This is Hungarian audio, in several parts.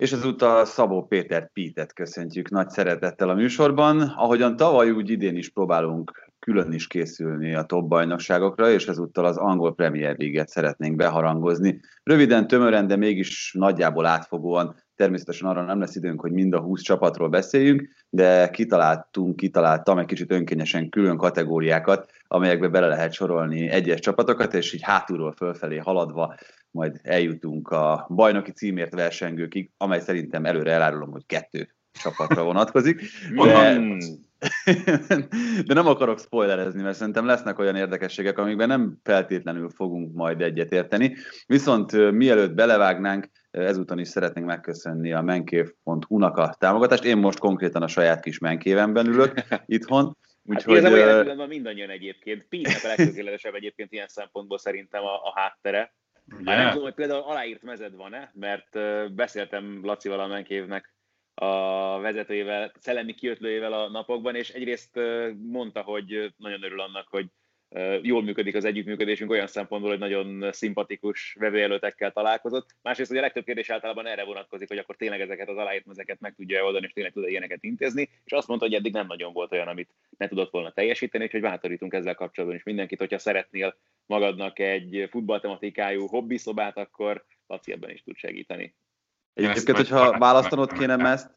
és ezúttal Szabó Péter Pítet köszöntjük nagy szeretettel a műsorban. Ahogyan tavaly, úgy idén is próbálunk külön is készülni a top bajnokságokra, és ezúttal az angol Premier League-et szeretnénk beharangozni. Röviden, tömören, de mégis nagyjából átfogóan Természetesen arra nem lesz időnk, hogy mind a 20 csapatról beszéljünk, de kitaláltunk, kitaláltam egy kicsit önkényesen külön kategóriákat, amelyekbe bele lehet sorolni egyes csapatokat, és így hátulról fölfelé haladva majd eljutunk a bajnoki címért versengőkig, amely szerintem előre elárulom, hogy kettő csapatra vonatkozik. De, de nem akarok spoilerezni, mert szerintem lesznek olyan érdekességek, amikben nem feltétlenül fogunk majd egyet érteni. Viszont mielőtt belevágnánk, ezúton is szeretnénk megköszönni a menkév.hu-nak a támogatást. Én most konkrétan a saját kis menkévemben ülök itthon. Úgyhogy, hát igazából uh... mindannyian egyébként. Pínek a legtökéletesebb egyébként ilyen szempontból szerintem a, a háttere. Yeah. nem tudom, hogy például aláírt mezed van-e, mert beszéltem Lacival a Menkévnek a vezetőjével, szellemi kiötlőjével a napokban, és egyrészt mondta, hogy nagyon örül annak, hogy jól működik az együttműködésünk olyan szempontból, hogy nagyon szimpatikus vevőjelöltekkel találkozott. Másrészt, hogy a legtöbb kérdés általában erre vonatkozik, hogy akkor tényleg ezeket az aláírt ezeket meg tudja oldani, és tényleg tud ilyeneket intézni, és azt mondta, hogy eddig nem nagyon volt olyan, amit ne tudott volna teljesíteni, úgyhogy bátorítunk ezzel kapcsolatban is mindenkit, hogyha szeretnél magadnak egy futballtematikájú hobbiszobát, akkor Laci ebben is tud segíteni. Egyébként, hogyha választanod kéne ezt,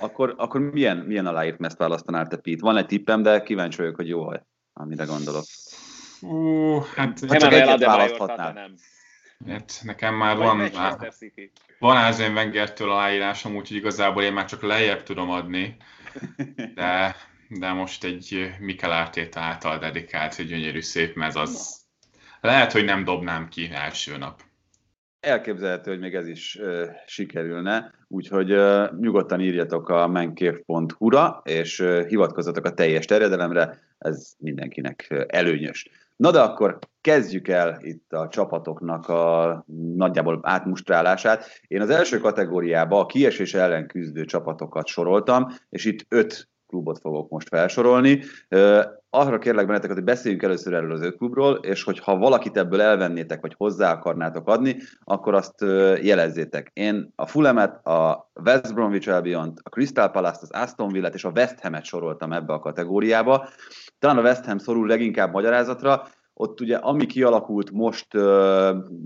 akkor, akkor milyen, milyen aláírt mezt választanál te, Pete? Van egy tippem, de kíváncsi vagyok, hogy jó amire gondolok. Ú, hát... Ha csak egyet választhatnál. Nem. Hát nekem már van, van Ázén Wengertől aláírásom, úgyhogy igazából én már csak lejjebb tudom adni, de, de most egy Mikel Arteta által dedikált, egy gyönyörű szép mez, az lehet, hogy nem dobnám ki első nap elképzelhető, hogy még ez is uh, sikerülne, úgyhogy uh, nyugodtan írjatok a menkév.hu-ra, és uh, hivatkozzatok a teljes terjedelemre, ez mindenkinek előnyös. Na de akkor kezdjük el itt a csapatoknak a nagyjából átmustrálását. Én az első kategóriába a kiesés ellen küzdő csapatokat soroltam, és itt öt klubot fogok most felsorolni. Arra kérlek benneteket, hogy beszéljünk először erről az öt klubról, és hogyha valakit ebből elvennétek, vagy hozzá akarnátok adni, akkor azt jelezzétek. Én a Fulemet, a West Bromwich albion a Crystal Palace-t, az Aston Villa-t és a West Ham-et soroltam ebbe a kategóriába. Talán a West Ham szorul leginkább magyarázatra, ott ugye ami kialakult most uh,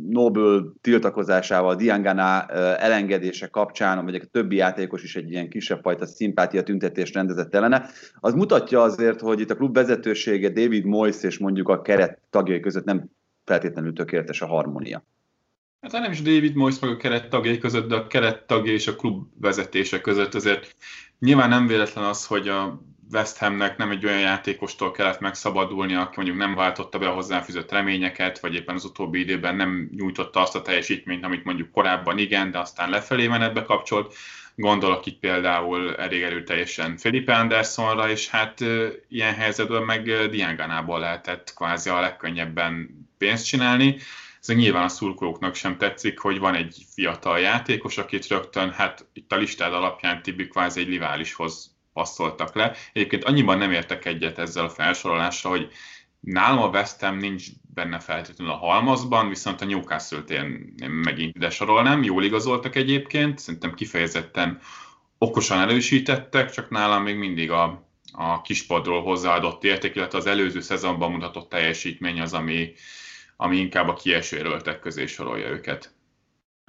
Nobel tiltakozásával, Diangana uh, elengedése kapcsán, vagy a többi játékos is egy ilyen kisebb fajta szimpátia tüntetés rendezett ellene, az mutatja azért, hogy itt a klub vezetősége David Moyes és mondjuk a keret tagjai között nem feltétlenül tökéletes a harmónia. Hát nem is David Moyes meg a keret tagjai között, de a keret tagja és a klub vezetése között azért nyilván nem véletlen az, hogy a West Hamnek nem egy olyan játékostól kellett megszabadulni, aki mondjuk nem váltotta be a hozzáfűzött reményeket, vagy éppen az utóbbi időben nem nyújtotta azt a teljesítményt, amit mondjuk korábban igen, de aztán lefelé menetbe kapcsolt. Gondolok itt például elég erőteljesen Felipe Andersonra, és hát ilyen helyzetben meg Dianganából lehetett kvázi a legkönnyebben pénzt csinálni. Ez nyilván a szurkolóknak sem tetszik, hogy van egy fiatal játékos, akit rögtön, hát itt a listád alapján Tibi kvázi egy riválishoz passzoltak le. Egyébként annyiban nem értek egyet ezzel a felsorolással, hogy nálam a West Ham nincs benne feltétlenül a halmazban, viszont a Newcastle-t én, én megint ide sorolnám. Jól igazoltak egyébként, szerintem kifejezetten okosan elősítettek, csak nálam még mindig a, a kispadról hozzáadott érték, illetve az előző szezonban mutatott teljesítmény az, ami, ami inkább a kieső közé sorolja őket.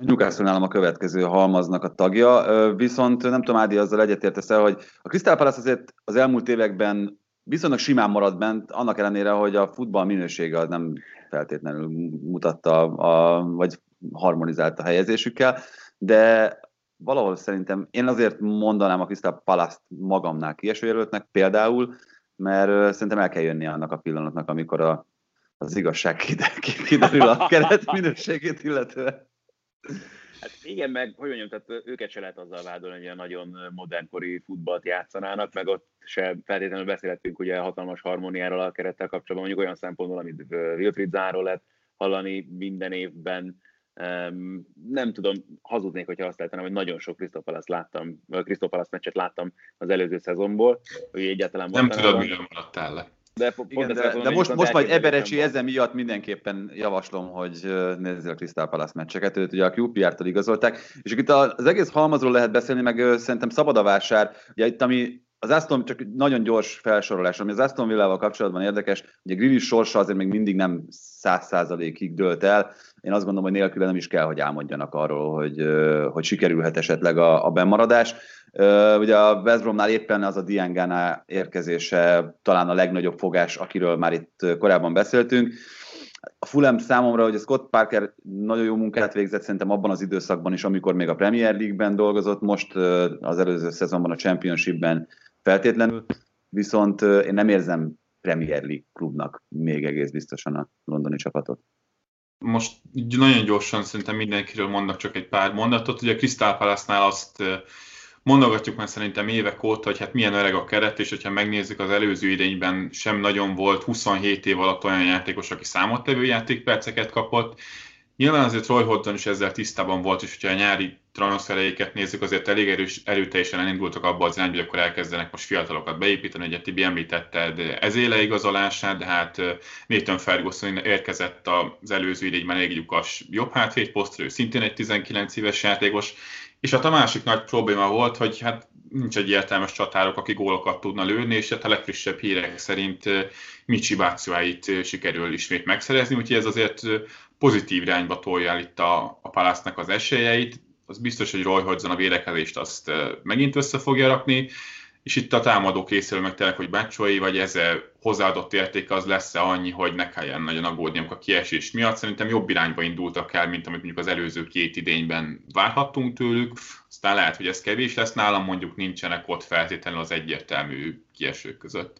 Newcastle nálam a következő halmaznak a tagja, viszont nem tudom, Ádi, azzal egyetértesz el, hogy a Crystal Palace azért az elmúlt években viszonylag simán maradt bent, annak ellenére, hogy a futball minősége az nem feltétlenül mutatta, a, vagy harmonizált a helyezésükkel, de valahol szerintem én azért mondanám a Crystal Palace-t magamnál kiesőjelöltnek például, mert szerintem el kell jönni annak a pillanatnak, amikor a, az igazság kiderül a keret minőségét illetően. Hát igen, meg hogy mondjam, tehát őket se lehet azzal vádolni, hogy ilyen nagyon modernkori futballt játszanának, meg ott se feltétlenül beszélhetünk ugye hatalmas harmóniáról a kerettel kapcsolatban, mondjuk olyan szempontból, amit Wilfried Zárról lehet hallani minden évben. Um, nem tudom, hazudnék, hogyha azt lehetem, hogy nagyon sok Krisztopalaszt láttam, Krisztopalaszt meccset láttam az előző szezonból, hogy egyáltalán Nem tudod, miről maradtál le. De, Igen, de, de most, most majd Eberecsi ezen miatt mindenképpen javaslom, hogy nézzél a Crystal Palace meccseket, őt ugye a QPR-tól igazolták, és itt az egész halmazról lehet beszélni, meg szerintem szabad a vásár, ugye itt ami az Aston, csak nagyon gyors felsorolás, ami az Aston Villával kapcsolatban érdekes, ugye Grealish sorsa azért még mindig nem száz százalékig dőlt el. Én azt gondolom, hogy nélkül nem is kell, hogy álmodjanak arról, hogy, hogy sikerülhet esetleg a, a bemaradás. Ugye a West Bromnál éppen az a Diangana érkezése talán a legnagyobb fogás, akiről már itt korábban beszéltünk. A Fulham számomra, hogy a Scott Parker nagyon jó munkát végzett szerintem abban az időszakban is, amikor még a Premier League-ben dolgozott, most az előző szezonban a Championship-ben feltétlenül, viszont én nem érzem Premier League klubnak még egész biztosan a londoni csapatot. Most nagyon gyorsan szerintem mindenkiről mondnak csak egy pár mondatot. Ugye a Crystal Palace-nál azt mondogatjuk már szerintem évek óta, hogy hát milyen öreg a keret, és hogyha megnézzük az előző idényben sem nagyon volt 27 év alatt olyan játékos, aki számottevő játékperceket kapott, Nyilván azért Roy Hodgson is ezzel tisztában volt, és hogyha a nyári transfereiket nézzük, azért elég erős, erőteljesen elindultak abba az irányba, hogy akkor elkezdenek most fiatalokat beépíteni, ugye Tibi említetted ez éle igazolását, de hát Nathan Ferguson érkezett az előző idényben elég lyukas jobb hátvéd posztra, ő szintén egy 19 éves játékos, és hát a másik nagy probléma volt, hogy hát nincs egy értelmes csatárok, aki gólokat tudna lőni, és hát a legfrissebb hírek szerint Michi Bácsuáit sikerül ismét megszerezni, úgyhogy ez azért pozitív irányba tolja el itt a, a Palásznak az esélyeit. Az biztos, hogy Roy Hodgson a védekezést azt megint össze fogja rakni, és itt a támadó készül meg tényleg, hogy Bácsói, vagy ez hozzáadott érték az lesz-e annyi, hogy ne kelljen nagyon aggódni a kiesés miatt. Szerintem jobb irányba indultak el, mint amit mondjuk az előző két idényben várhattunk tőlük. Aztán lehet, hogy ez kevés lesz nálam, mondjuk nincsenek ott feltétlenül az egyértelmű kiesők között.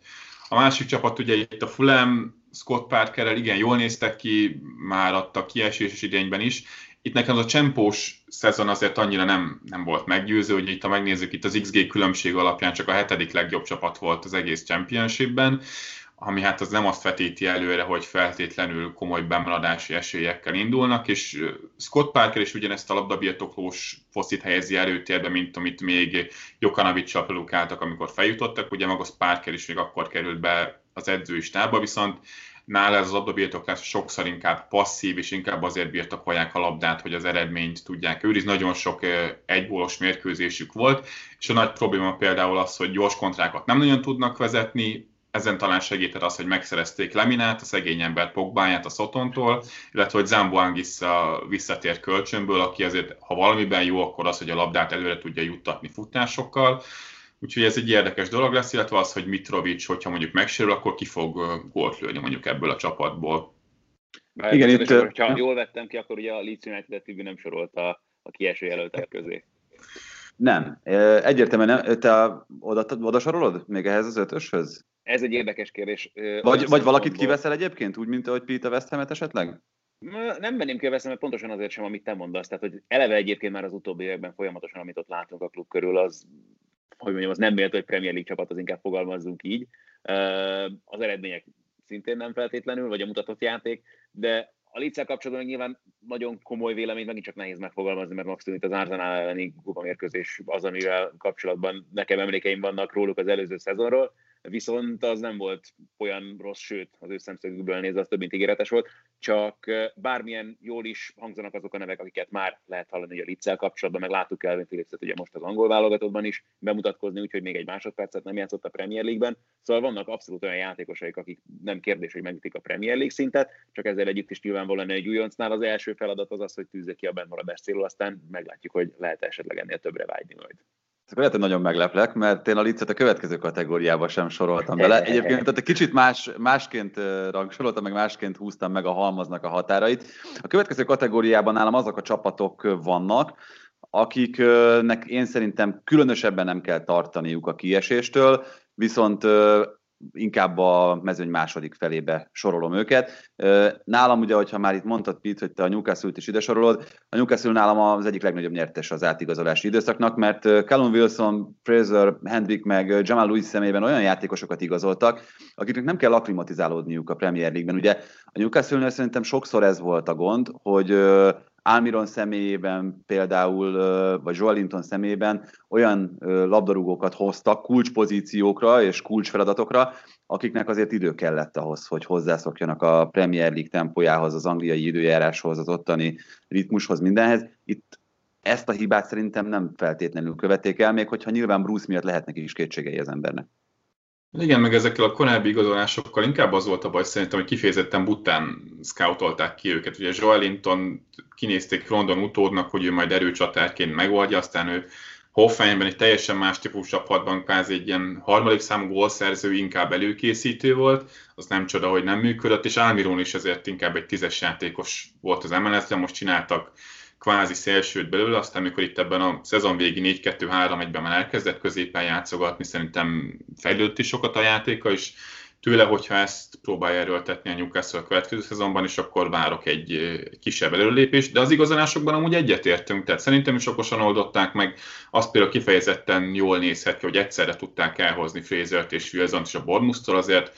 A másik csapat ugye itt a Fulham, Scott Parkerrel igen jól néztek ki, már adta kieséses idényben is. Itt nekem az a csempós szezon azért annyira nem, nem volt meggyőző, hogy itt ha megnézzük, itt az XG különbség alapján csak a hetedik legjobb csapat volt az egész championshipben, ami hát az nem azt vetíti előre, hogy feltétlenül komoly bemaradási esélyekkel indulnak, és Scott Parker is ugyanezt a labdabirtoklós foszit helyezi előtérbe, mint amit még Jokanovic-sal produkáltak, amikor feljutottak, ugye maga Parker is még akkor került be az edzői stába, viszont nála ez az labdabirtoklás sokszor inkább passzív, és inkább azért birtokolják a labdát, hogy az eredményt tudják őrizni. Nagyon sok egybólos mérkőzésük volt, és a nagy probléma például az, hogy gyors kontrákat nem nagyon tudnak vezetni, ezen talán segített az, hogy megszerezték Leminát, a szegény embert Pogbáját a Szotontól, illetve hogy Zambo Anguissa visszatér kölcsönből, aki azért, ha valamiben jó, akkor az, hogy a labdát előre tudja juttatni futásokkal. Úgyhogy ez egy érdekes dolog lesz, illetve az, hogy Mitrovic, hogyha mondjuk megsérül, akkor ki fog gólt lőni mondjuk ebből a csapatból. Mert Igen, itt... Ha jól vettem ki, akkor ugye a Leeds United nem sorolta a kieső jelöltek közé. Nem. Egyértelműen nem. Te oda, oda sorolod még ehhez az ötöshöz? Ez egy érdekes kérdés. Vagy, vagy valakit kiveszel egyébként, úgy, mint ahogy Pete West Ham-et esetleg? Nem venném ki mert pontosan azért sem, amit te mondasz. Tehát, hogy eleve egyébként már az utóbbi években folyamatosan, amit ott látunk a klub körül, az hogy mondjam, az nem méltó, hogy Premier League csapat, az inkább fogalmazzunk így. Az eredmények szintén nem feltétlenül, vagy a mutatott játék, de a Leeds kapcsolatban nyilván nagyon komoly vélemény, megint csak nehéz megfogalmazni, mert maximum itt az Arsenal elleni kupamérkőzés az, amivel kapcsolatban nekem emlékeim vannak róluk az előző szezonról viszont az nem volt olyan rossz, sőt, az ő szemszögükből nézve az több mint ígéretes volt, csak bármilyen jól is hangzanak azok a nevek, akiket már lehet hallani a Litzel kapcsolatban, meg láttuk Elvin Phillipset ugye most az angol válogatottban is bemutatkozni, úgyhogy még egy másodpercet nem játszott a Premier League-ben, szóval vannak abszolút olyan játékosaik, akik nem kérdés, hogy megütik a Premier League szintet, csak ezzel együtt is nyilvánvalóan egy újoncnál az első feladat az az, hogy tűzze ki a bennmaradás célul, aztán meglátjuk, hogy lehet esetleg ennél többre vágyni majd. Lehet, nagyon megleplek, mert én a Licet a következő kategóriába sem soroltam bele. Egyébként tehát kicsit más, másként rangsoroltam, meg másként húztam meg a halmaznak a határait. A következő kategóriában nálam azok a csapatok vannak, akiknek én szerintem különösebben nem kell tartaniuk a kieséstől, viszont inkább a mezőny második felébe sorolom őket. Nálam ugye, hogyha már itt mondtad, Pete, hogy te a Newcastle-t is ide sorolod, a Newcastle nálam az egyik legnagyobb nyertes az átigazolási időszaknak, mert Callum Wilson, Fraser, Hendrick meg Jamal Lewis szemében olyan játékosokat igazoltak, akiknek nem kell aklimatizálódniuk a Premier League-ben. Ugye a Newcastle-nél szerintem sokszor ez volt a gond, hogy Almiron személyében például, vagy Joelinton személyében olyan labdarúgókat hoztak kulcspozíciókra és kulcsfeladatokra, akiknek azért idő kellett ahhoz, hogy hozzászokjanak a Premier League tempójához, az angliai időjáráshoz, az ottani ritmushoz, mindenhez. Itt ezt a hibát szerintem nem feltétlenül követték el, még hogyha nyilván Bruce miatt lehetnek is kétségei az embernek. Igen, meg ezekkel a korábbi igazolásokkal inkább az volt a baj szerintem, hogy kifejezetten bután scoutolták ki őket. Ugye Joelinton kinézték London utódnak, hogy ő majd erőcsatárként megoldja, aztán ő Hoffenheimben egy teljesen más típus csapatban kvázi egy ilyen harmadik számú gólszerző, inkább előkészítő volt, az nem csoda, hogy nem működött, és Almiron is ezért inkább egy tízes játékos volt az MLS-ben, most csináltak kvázi szélsőt belőle, aztán amikor itt ebben a szezon végi 4-2-3-1-ben már elkezdett középen játszogatni, szerintem fejlődött is sokat a játéka, és tőle, hogyha ezt próbálja erőltetni a Newcastle a következő szezonban, és akkor várok egy kisebb előlépést, de az igazolásokban amúgy egyetértünk, tehát szerintem is okosan oldották meg, azt például kifejezetten jól nézhet ki, hogy egyszerre tudták elhozni Frazert és Wilson-t és a Bournemouth-tól azért,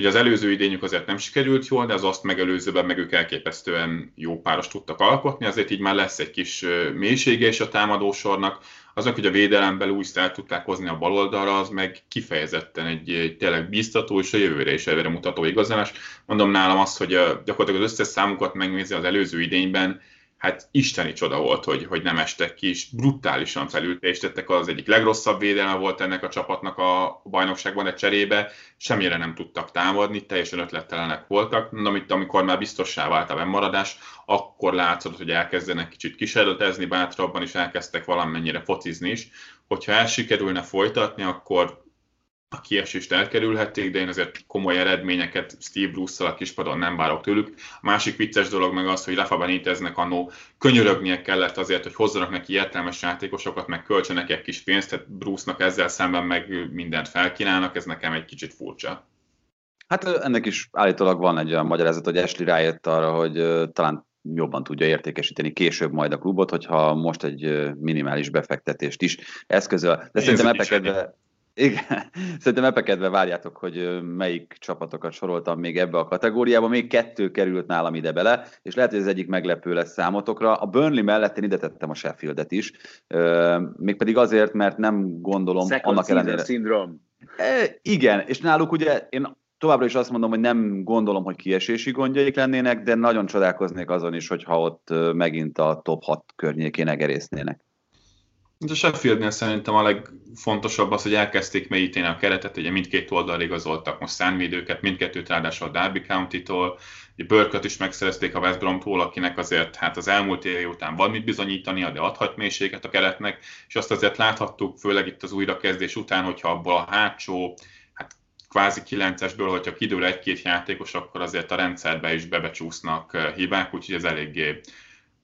hogy az előző idényük azért nem sikerült jól, de az azt megelőzőben meg ők elképesztően jó páros tudtak alkotni, azért így már lesz egy kis mélysége is a támadósornak. Azok, hogy a védelemben úgy el tudták hozni a baloldalra, az meg kifejezetten egy, egy tényleg biztató és a jövőre is előre mutató igazolás. Mondom nálam azt, hogy gyakorlatilag az összes számukat megnézi az előző idényben, hát isteni csoda volt, hogy, hogy nem estek ki, és brutálisan felülteljesítettek, az egyik legrosszabb védelme volt ennek a csapatnak a bajnokságban, de cserébe. Semmire nem tudtak támadni, teljesen ötlettelenek voltak, de amit, amikor már biztossá vált a bennmaradás, akkor látszott, hogy elkezdenek kicsit kísérletezni bátrabban, és elkezdtek valamennyire focizni is. Hogyha el sikerülne folytatni, akkor a kiesést elkerülhették, de én azért komoly eredményeket Steve Bruce-szal a kispadon nem várok tőlük. A másik vicces dolog meg az, hogy Rafa Beniteznek annó könyörögnie kellett azért, hogy hozzanak neki értelmes játékosokat, meg költsenek egy kis pénzt, tehát Bruce-nak ezzel szemben meg mindent felkínálnak, ez nekem egy kicsit furcsa. Hát ennek is állítólag van egy olyan magyarázat, hogy Ashley rájött arra, hogy talán jobban tudja értékesíteni később majd a klubot, hogyha most egy minimális befektetést is eszközöl. De Én szerintem epekedve, igen, szerintem epekedve várjátok, hogy melyik csapatokat soroltam még ebbe a kategóriába. Még kettő került nálam ide bele, és lehet, hogy ez egyik meglepő lesz számotokra. A Burnley mellett én ide tettem a Sheffieldet is, mégpedig azért, mert nem gondolom Second annak ellenére... Syndrome. E, igen, és náluk ugye én továbbra is azt mondom, hogy nem gondolom, hogy kiesési gondjaik lennének, de nagyon csodálkoznék azon is, hogyha ott megint a top 6 környékén egerésznének. A Sheffieldnél szerintem a legfontosabb az, hogy elkezdték mélyíteni a keretet, ugye mindkét oldal igazoltak most szánvédőket, mindkettőt ráadásul a Derby County-tól, Burkot is megszerezték a West Brom-tól, akinek azért hát az elmúlt év után van mit bizonyítania, de adhat mélységet a keretnek, és azt azért láthattuk, főleg itt az újrakezdés után, hogyha abból a hátsó, hát kvázi kilencesből, hogyha kidől egy-két játékos, akkor azért a rendszerbe is bebecsúsznak eh, hibák, úgyhogy ez eléggé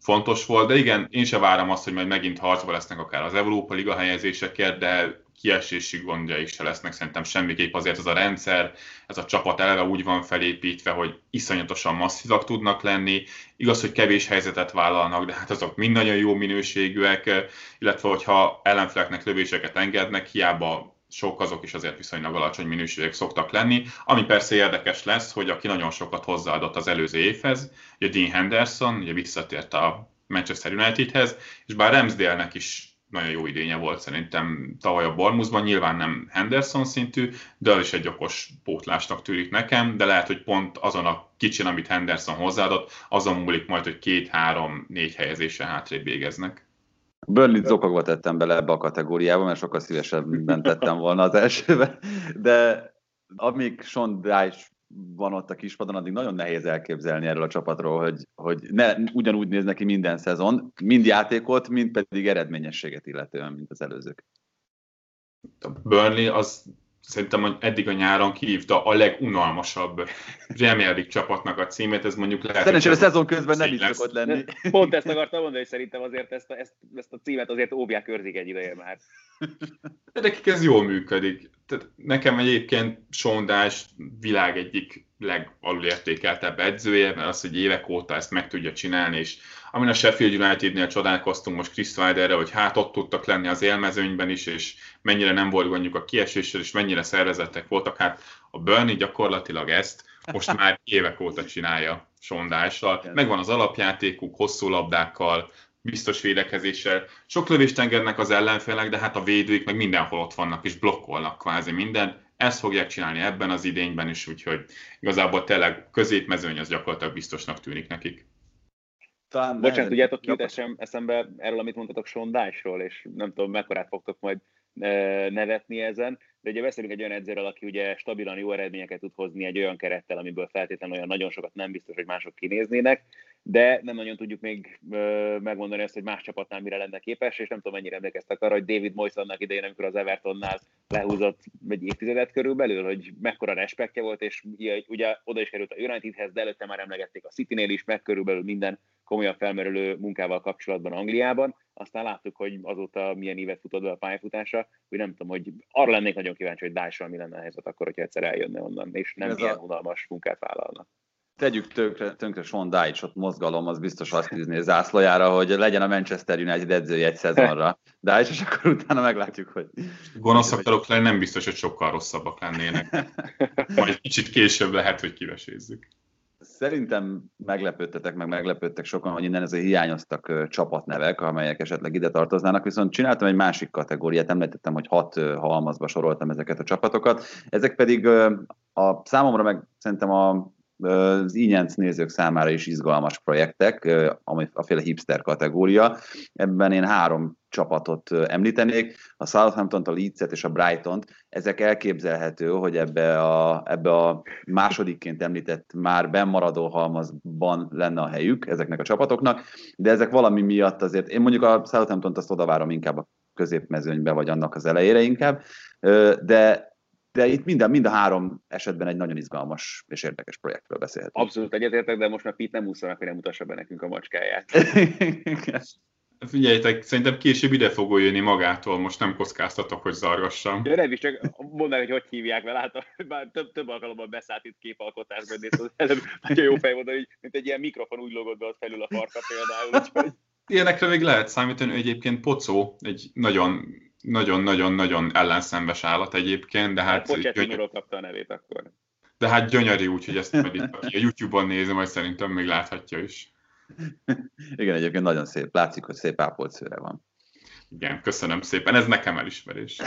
fontos volt, de igen, én sem várom azt, hogy majd megint harcba lesznek akár az Európa Liga helyezésekért, de kiesési gondjaik se lesznek szerintem semmiképp, azért ez a rendszer, ez a csapat eleve úgy van felépítve, hogy iszonyatosan masszívak tudnak lenni, igaz, hogy kevés helyzetet vállalnak, de hát azok mind nagyon jó minőségűek, illetve hogyha ellenfeleknek lövéseket engednek, hiába sok azok is azért viszonylag alacsony minőségek szoktak lenni. Ami persze érdekes lesz, hogy aki nagyon sokat hozzáadott az előző évhez, ugye Dean Henderson, ugye visszatért a Manchester Unitedhez, és bár Ramsdale-nek is nagyon jó idénye volt szerintem tavaly a Bormusban, nyilván nem Henderson szintű, de az is egy okos pótlásnak tűnik nekem, de lehet, hogy pont azon a kicsin, amit Henderson hozzáadott, azon múlik majd, hogy két, három, négy helyezése hátrébb végeznek. Burnley zokogva tettem bele ebbe a kategóriába, mert sokkal szívesebben tettem volna az elsőbe, de amíg Sean Dyche van ott a kispadon, addig nagyon nehéz elképzelni erről a csapatról, hogy, hogy ne ugyanúgy néz neki minden szezon, mind játékot, mind pedig eredményességet illetően, mint az előzők. A Burnley az szerintem hogy eddig a nyáron kihívta a legunalmasabb Premier League csapatnak a címét, ez mondjuk lehet... Szerencsére a szezon közben nem is szokott lenni. Pont ezt akartam mondani, hogy szerintem azért ezt a, ezt, ezt a címet azért óvják őrzik egy ideje már. De nekik ez jól működik. Tehát nekem egyébként Sondás világ egyik legalulértékeltebb edzője, mert az, hogy évek óta ezt meg tudja csinálni, és amin a Sheffield Unitednél csodálkoztunk most Chris Wilderre, hogy hát ott tudtak lenni az élmezőnyben is, és mennyire nem volt gondjuk a kieséssel, és mennyire szervezettek voltak. Hát a Burnley gyakorlatilag ezt most már évek óta csinálja. sondással. Megvan az alapjátékuk, hosszú labdákkal, biztos védekezéssel. Sok lövést engednek az ellenfélek, de hát a védőik meg mindenhol ott vannak, és blokkolnak kvázi minden. Ezt fogják csinálni ebben az idényben is, úgyhogy igazából tényleg középmezőny az gyakorlatilag biztosnak tűnik nekik. Talán Bocsánat, tudjátok, ki eszembe erről, amit mondtatok Sondásról, és nem tudom, mekkorát fogtok majd nevetni ezen, de ugye beszélünk egy olyan edzőről, aki ugye stabilan jó eredményeket tud hozni egy olyan kerettel, amiből feltétlenül olyan nagyon sokat nem biztos, hogy mások kinéznének, de nem nagyon tudjuk még megmondani azt, hogy más csapatnál mire lenne képes, és nem tudom, mennyire emlékeztek arra, hogy David Moyes annak idején, amikor az Evertonnál lehúzott egy évtizedet körülbelül, hogy mekkora respektje volt, és ugye oda is került a Unitedhez, de előtte már emlegették a City-nél is, meg körülbelül minden komolyan felmerülő munkával kapcsolatban Angliában. Aztán láttuk, hogy azóta milyen évet futott be a pályafutása, hogy nem tudom, hogy arra lennék nagyon kíváncsi, hogy Dással mi lenne a helyzet akkor, hogyha egyszer eljönne onnan, és nem Ez ilyen a... unalmas munkát vállalna tegyük tönkre, tönkre Sean Dyche, ott mozgalom, az biztos azt tűzni zászlajára, hogy legyen a Manchester United edzője egy szezonra. Dyche, és akkor utána meglátjuk, hogy... Gonoszak akarok lenni, nem biztos, hogy sokkal rosszabbak lennének. Majd kicsit később lehet, hogy kivesézzük. Szerintem meglepődtetek, meg meglepődtek sokan, hogy innen ezért hiányoztak csapatnevek, amelyek esetleg ide tartoznának, viszont csináltam egy másik kategóriát, említettem, hogy hat halmazba soroltam ezeket a csapatokat, ezek pedig a számomra meg szerintem a az Inyenc nézők számára is izgalmas projektek, a féle hipster kategória. Ebben én három csapatot említenék, a Southampton-t, a Leeds-et és a Brighton-t. Ezek elképzelhető, hogy ebbe a, ebbe a másodikként említett már bennmaradó halmazban lenne a helyük ezeknek a csapatoknak, de ezek valami miatt azért, én mondjuk a Southampton-t azt odavárom inkább a középmezőnybe, vagy annak az elejére inkább, de de itt mind a, mind a három esetben egy nagyon izgalmas és érdekes projektről beszélhetünk. Abszolút egyetértek, de most már Pete nem úszanak, hogy nem mutassa be nekünk a macskáját. Figyeljétek, szerintem később ide fog jönni magától, most nem kockáztatok, hogy zargassam. Ja, nem is, csak mondd meg, hogy hogy hívják vele, hát már több, több alkalommal beszállt itt képalkotásban, de az előbb nagyon jó fej volt, hogy mint egy ilyen mikrofon úgy logott be ott felül a farka például. Úgyhogy... Ilyenekre még lehet számítani, ő egyébként Pocó, egy nagyon nagyon-nagyon-nagyon ellenszembes állat egyébként, de hát... hát gyönyör... kapta a nevét akkor. De hát gyönyörű, úgyhogy ezt majd itt, aki a YouTube-on nézi, majd szerintem még láthatja is. Igen, egyébként nagyon szép. Látszik, hogy szép ápolt szőre van. Igen, köszönöm szépen. Ez nekem elismerés.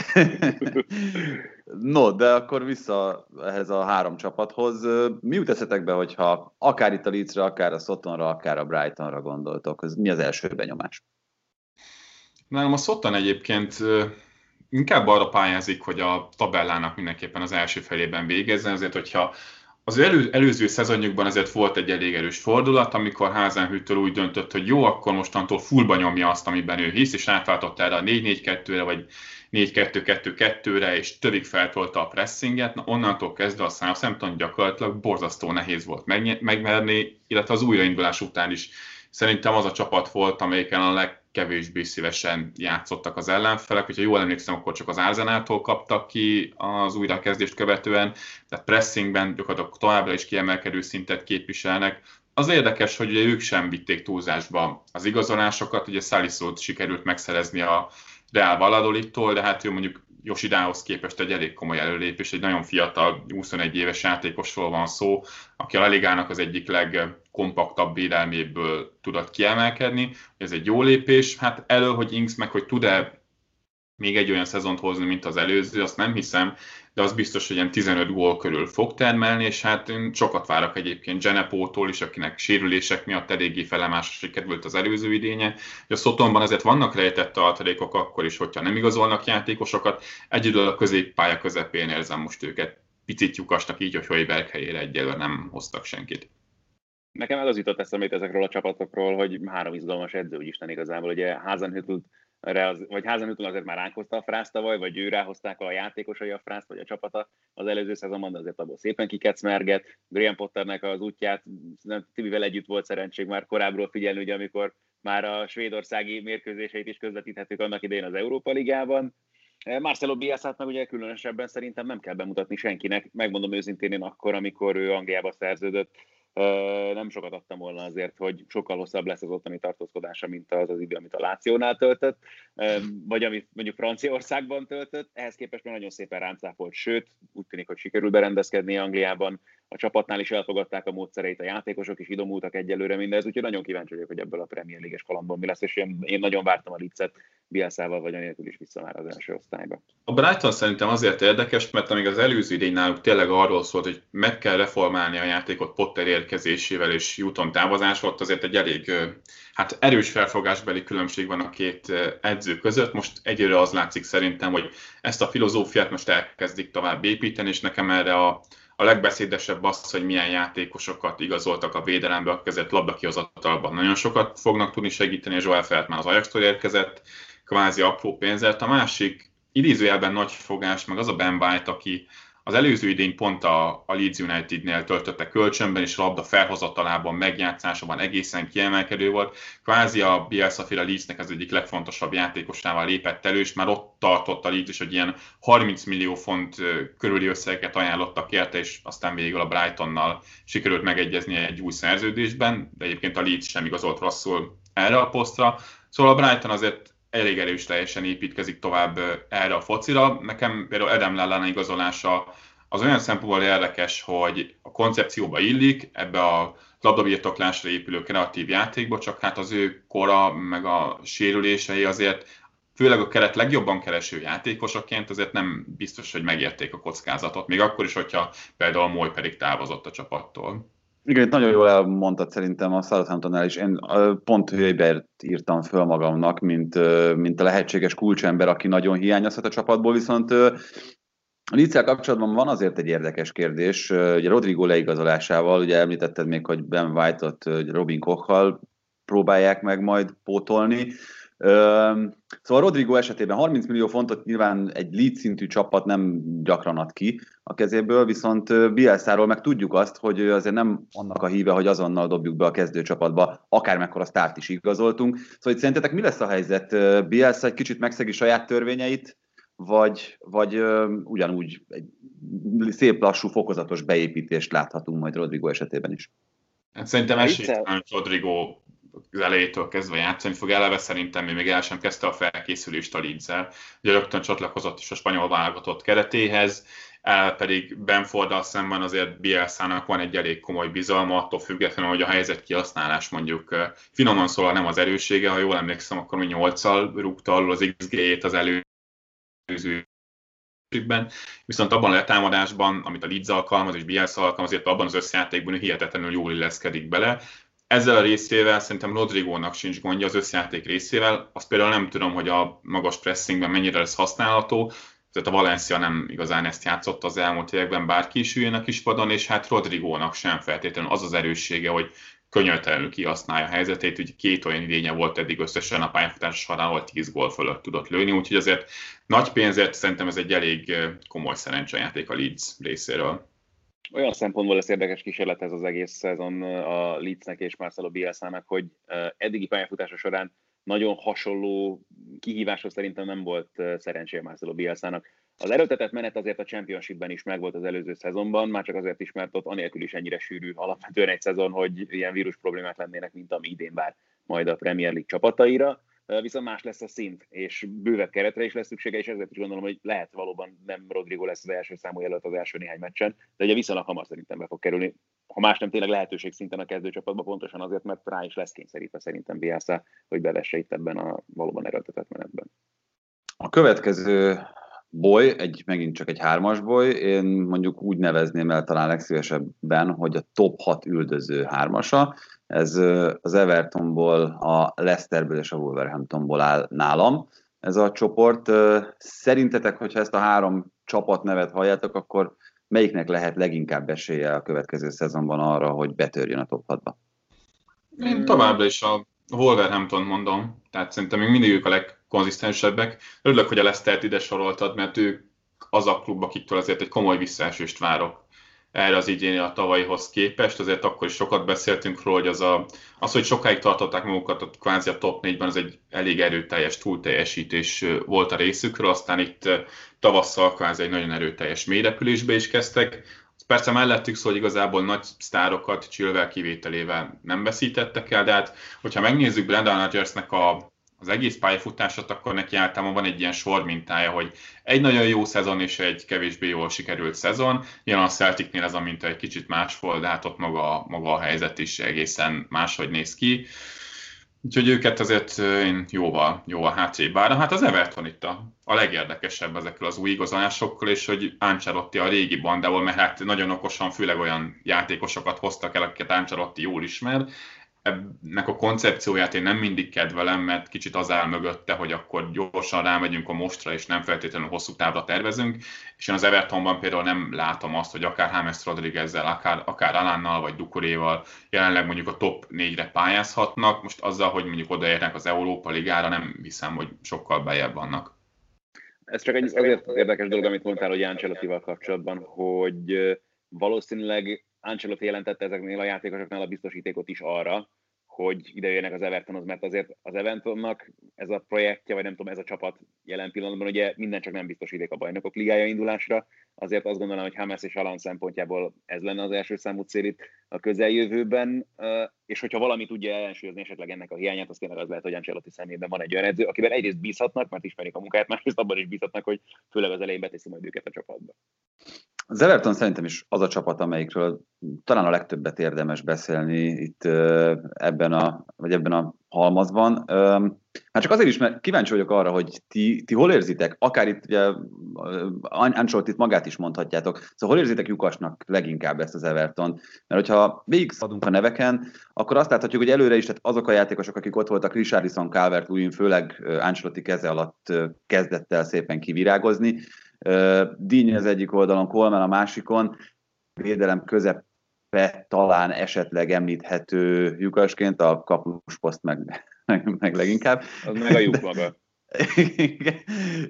no, de akkor vissza ehhez a három csapathoz. Mi jut eszetekbe, hogyha akár itt a Leedsre, akár a Sotonra, akár a Brightonra gondoltok? Ez mi az első benyomás? Nálam a Szottan egyébként inkább arra pályázik, hogy a tabellának mindenképpen az első felében végezzen, azért hogyha az elő, előző szezonjukban ezért volt egy elég erős fordulat, amikor Házenhüttől úgy döntött, hogy jó, akkor mostantól fullba nyomja azt, amiben ő hisz, és átváltotta erre a 4-4-2-re, vagy 4-2-2-2-re, és többig feltolta a pressinget. Na, onnantól kezdve a Southampton gyakorlatilag borzasztó nehéz volt megmerni, illetve az újraindulás után is szerintem az a csapat volt, amelyiken a leg, kevésbé szívesen játszottak az ellenfelek. Hogyha jól emlékszem, akkor csak az Arzenától kaptak ki az újrakezdést követően, tehát pressingben gyakorlatilag továbbra is kiemelkedő szintet képviselnek. Az érdekes, hogy ugye ők sem vitték túlzásba az igazolásokat, ugye Szaliszót sikerült megszerezni a Real Valladolidtól, de hát ő mondjuk Josidához képest egy elég komoly előlépés, egy nagyon fiatal, 21 éves játékosról van szó, aki a Ligának az egyik legkompaktabb védelméből tudott kiemelkedni. Ez egy jó lépés. Hát elő, hogy Inks meg, hogy tud-e még egy olyan szezont hozni, mint az előző, azt nem hiszem, de az biztos, hogy ilyen 15 gól körül fog termelni, és hát én sokat várok egyébként Genepótól is, akinek sérülések miatt eléggé felemásra került az előző idénye. A Szotonban azért vannak rejtett tartalékok akkor is, hogyha nem igazolnak játékosokat. Egyedül a középpálya közepén érzem most őket picit lyukasnak így, hogy Hojberg helyére egyelőre nem hoztak senkit. Nekem az jutott eszemét ezekről a csapatokról, hogy három izgalmas edző úgy Isten igazából. Ugye Házenhüttelt az, vagy Házenhüttel azért már ránkozta a frászt tavaly, vagy ő ráhozták a játékosai a frászt, vagy a csapata az előző szezonban, de azért abból szépen kikecmerget. Graham Potternek az útját, Tibivel együtt volt szerencség már korábbról figyelni, ugye, amikor már a svédországi mérkőzéseit is közvetíthetők annak idején az Európa Ligában. Marcelo Bielsa-t meg ugye különösebben szerintem nem kell bemutatni senkinek. Megmondom őszintén én akkor, amikor ő Angliába szerződött, nem sokat adtam volna azért, hogy sokkal hosszabb lesz az ottani tartózkodása, mint az az idő, amit a Lációnál töltött, vagy amit mondjuk Franciaországban töltött. Ehhez képest már nagyon szépen ráncáfolt, sőt, úgy tűnik, hogy sikerül berendezkedni Angliában. A csapatnál is elfogadták a módszereit, a játékosok is idomultak egyelőre mindez, úgyhogy nagyon kíváncsi vagyok, hogy ebből a Premier League-es kalandban mi lesz, és én, én nagyon vártam a Licet, Bielszával vagy anélkül is vissza már az első osztályba. A Brighton szerintem azért érdekes, mert amíg az előző idény náluk tényleg arról szólt, hogy meg kell reformálni a játékot Potter érkezésével és Juton távozás, ott azért egy elég hát erős felfogásbeli különbség van a két edző között. Most egyre az látszik szerintem, hogy ezt a filozófiát most elkezdik tovább építeni, és nekem erre a, a legbeszédesebb az, hogy milyen játékosokat igazoltak a védelembe, akik ezért labdakihozatalban nagyon sokat fognak tudni segíteni, és Joel Felt már az ajax érkezett, kvázi apró pénzért. A másik idézőjelben nagy fogás, meg az a Ben White, aki az előző idény pont a, a Leeds United-nél töltötte kölcsönben, és labda felhozatalában, megjátszásában egészen kiemelkedő volt. Kvázi a Bielsa féle Leedsnek az egyik legfontosabb játékosával lépett elő, és már ott tartott a Leeds is, hogy ilyen 30 millió font körüli összeget ajánlottak érte, és aztán végül a Brightonnal sikerült megegyezni egy új szerződésben, de egyébként a Leeds sem igazolt rosszul erre a posztra. Szóval a Brighton azért elég erős teljesen építkezik tovább erre a focira. Nekem például Adam Lallana igazolása az olyan szempontból érdekes, hogy a koncepcióba illik, ebbe a labdabirtoklásra épülő kreatív játékba, csak hát az ő kora, meg a sérülései azért főleg a keret legjobban kereső játékosaként azért nem biztos, hogy megérték a kockázatot, még akkor is, hogyha például Moly pedig távozott a csapattól. Igen, itt nagyon jól elmondtad szerintem a Southamptonnál is. Én pont Hőbert írtam föl magamnak, mint, mint a lehetséges kulcsember, aki nagyon hiányozhat a csapatból, viszont a Leeds kapcsolatban van azért egy érdekes kérdés. Ugye Rodrigo leigazolásával, ugye említetted még, hogy Ben White-ot Robin Kochal próbálják meg majd pótolni. Szóval Rodrigo esetében 30 millió fontot nyilván egy lead szintű csapat nem gyakran ad ki a kezéből, viszont Bielszáról meg tudjuk azt, hogy ő azért nem annak a híve, hogy azonnal dobjuk be a kezdőcsapatba, akármekkora sztárt is igazoltunk. Szóval hogy szerintetek mi lesz a helyzet? Bielsa egy kicsit megszegi saját törvényeit, vagy, vagy ugyanúgy egy szép lassú, fokozatos beépítést láthatunk majd Rodrigo esetében is? Hát szerintem esélytelen, hogy Rodrigo az elejétől kezdve játszani fog. Eleve szerintem még el sem kezdte a felkészülést a Leeds-el. Ugye rögtön csatlakozott is a spanyol válogatott keretéhez, el pedig Benforddal szemben azért Bielszának van egy elég komoly bizalma, attól függetlenül, hogy a helyzet kihasználás mondjuk finoman szólva nem az erőssége, ha jól emlékszem, akkor mi 8-al rúgta alul az XG-jét az előző viszont abban a letámadásban, amit a Leeds alkalmaz és Bielsa alkalmaz, azért abban az összjátékban hihetetlenül jól illeszkedik bele, ezzel a részével szerintem Rodrigónak sincs gondja az összjáték részével. Azt például nem tudom, hogy a magas pressingben mennyire lesz használható, tehát a Valencia nem igazán ezt játszott az elmúlt években, bárki is üljön a kispadon, és hát Rodrigónak sem feltétlenül az az erőssége, hogy könnyöltelenül kihasználja a helyzetét, ugye két olyan idénye volt eddig összesen a pályafutás során, ahol 10 gól fölött tudott lőni, úgyhogy azért nagy pénzért szerintem ez egy elég komoly szerencsejáték a Leeds részéről olyan szempontból lesz érdekes kísérlet ez az egész szezon a Leedsnek és Marcelo Bielsának, hogy eddigi pályafutása során nagyon hasonló kihíváshoz szerintem nem volt szerencséje Marcelo Bielsának. Az erőltetett menet azért a Championshipben is megvolt az előző szezonban, már csak azért is, mert ott anélkül is ennyire sűrű alapvetően egy szezon, hogy ilyen vírus problémák lennének, mint ami idén vár majd a Premier League csapataira viszont más lesz a szint, és bővebb keretre is lesz szüksége, és ezért is gondolom, hogy lehet valóban nem Rodrigo lesz az első számú jelölt az első néhány meccsen, de ugye viszonylag hamar szerintem be fog kerülni. Ha más nem, tényleg lehetőség szinten a kezdőcsapatban, pontosan azért, mert rá is lesz kényszerítve szerintem Bielsa, hogy bevesse itt ebben a valóban erőltetett menetben. A következő boly, egy, megint csak egy hármas boly, én mondjuk úgy nevezném el talán legszívesebben, hogy a top 6 üldöző hármasa. Ez az Evertonból, a Leicesterből és a Wolverhamptonból áll nálam. Ez a csoport. Szerintetek, hogyha ezt a három csapat nevet halljátok, akkor melyiknek lehet leginkább esélye a következő szezonban arra, hogy betörjön a top 6-ba? Én továbbra is a Wolverhampton mondom, tehát szerintem még mindig ők a legkonzisztensebbek. Örülök, hogy a Leicester-t ide soroltad, mert ők az a klub, akiktől azért egy komoly visszaesést várok erre az idén a tavalyihoz képest, azért akkor is sokat beszéltünk róla, hogy az, a, az hogy sokáig tartották magukat a kvázi a top 4-ben, az egy elég erőteljes túlteljesítés volt a részükről, aztán itt tavasszal kvázi egy nagyon erőteljes mélyrepülésbe is kezdtek. Persze mellettük szó, hogy igazából nagy sztárokat Chilwell kivételével nem veszítettek el, de hát hogyha megnézzük Brendan Rodgersnek a az egész pályafutásot, akkor neki általában van egy ilyen sor mintája, hogy egy nagyon jó szezon és egy kevésbé jól sikerült szezon. Jelen a Celticnél ez a minta egy kicsit más volt, de hát ott maga, maga a helyzet is egészen máshogy néz ki. Úgyhogy őket azért én jóval, jóval hátrébb várom. Hát az Everton itt a, a legérdekesebb ezekkel az új igazolásokkal, és hogy Ancelotti a régi bandával, mert hát nagyon okosan, főleg olyan játékosokat hoztak el, akiket Ancelotti jól ismer, ennek a koncepcióját én nem mindig kedvelem, mert kicsit az áll mögötte, hogy akkor gyorsan rámegyünk a mostra, és nem feltétlenül hosszú távra tervezünk, és én az Evertonban például nem látom azt, hogy akár James Rodriguezzel, akár, akár Alánnal, vagy Dukuréval jelenleg mondjuk a top négyre pályázhatnak, most azzal, hogy mondjuk odaérnek az Európa Ligára, nem hiszem, hogy sokkal bejebb vannak. Ez csak egy azért érdekes dolog, amit mondtál, hogy Ancelottival kapcsolatban, hogy valószínűleg Ancelotti jelentette ezeknél a játékosoknál a biztosítékot is arra, hogy ide jönnek az Evertonhoz, mert azért az Evertonnak ez a projektje, vagy nem tudom, ez a csapat jelen pillanatban ugye minden csak nem biztosíték a bajnokok ligája indulásra, azért azt gondolom, hogy Hamas és Alan szempontjából ez lenne az első számú cél itt a közeljövőben, és hogyha valami tudja ellensúlyozni esetleg ennek a hiányát, az tényleg az lehet, hogy Ancelotti szemében van egy olyan edző, akiben egyrészt bízhatnak, mert ismerik a munkáját, másrészt abban is bízhatnak, hogy főleg az elején beteszi majd őket a csapatba. Az Everton szerintem is az a csapat, amelyikről talán a legtöbbet érdemes beszélni itt ebben a, vagy ebben a halmazban. Hát csak azért is, mert kíváncsi vagyok arra, hogy ti, ti hol érzitek, akár itt ugye Ancelotti itt magát is mondhatjátok, szóval hol érzitek lyukasnak leginkább ezt az Everton? Mert hogyha végig adunk a neveken, akkor azt láthatjuk, hogy előre is tehát azok a játékosok, akik ott voltak, Richardson, calvert lewin főleg Ancelotti keze alatt kezdett el szépen kivirágozni, Díny az egyik oldalon, Kolmel a másikon, védelem közepe talán esetleg említhető lyukasként, a kapusposzt meg, meg, meg leginkább. Az meg a lyuk maga.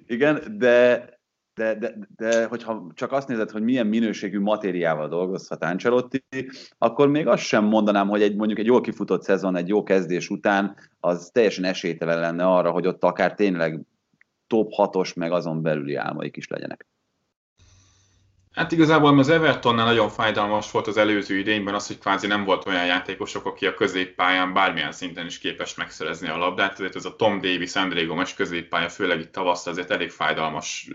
Igen, de, de, de, de hogyha csak azt nézed, hogy milyen minőségű matériával dolgozhat Ancelotti, akkor még azt sem mondanám, hogy egy mondjuk egy jól kifutott szezon, egy jó kezdés után az teljesen esélytelen lenne arra, hogy ott akár tényleg top 6-os, meg azon belüli álmaik is legyenek. Hát igazából az Evertonnál nagyon fájdalmas volt az előző idényben az, hogy kvázi nem volt olyan játékosok, aki a középpályán bármilyen szinten is képes megszerezni a labdát, ezért ez a Tom Davis, André Gomes középpálya, főleg itt tavaszra azért elég fájdalmas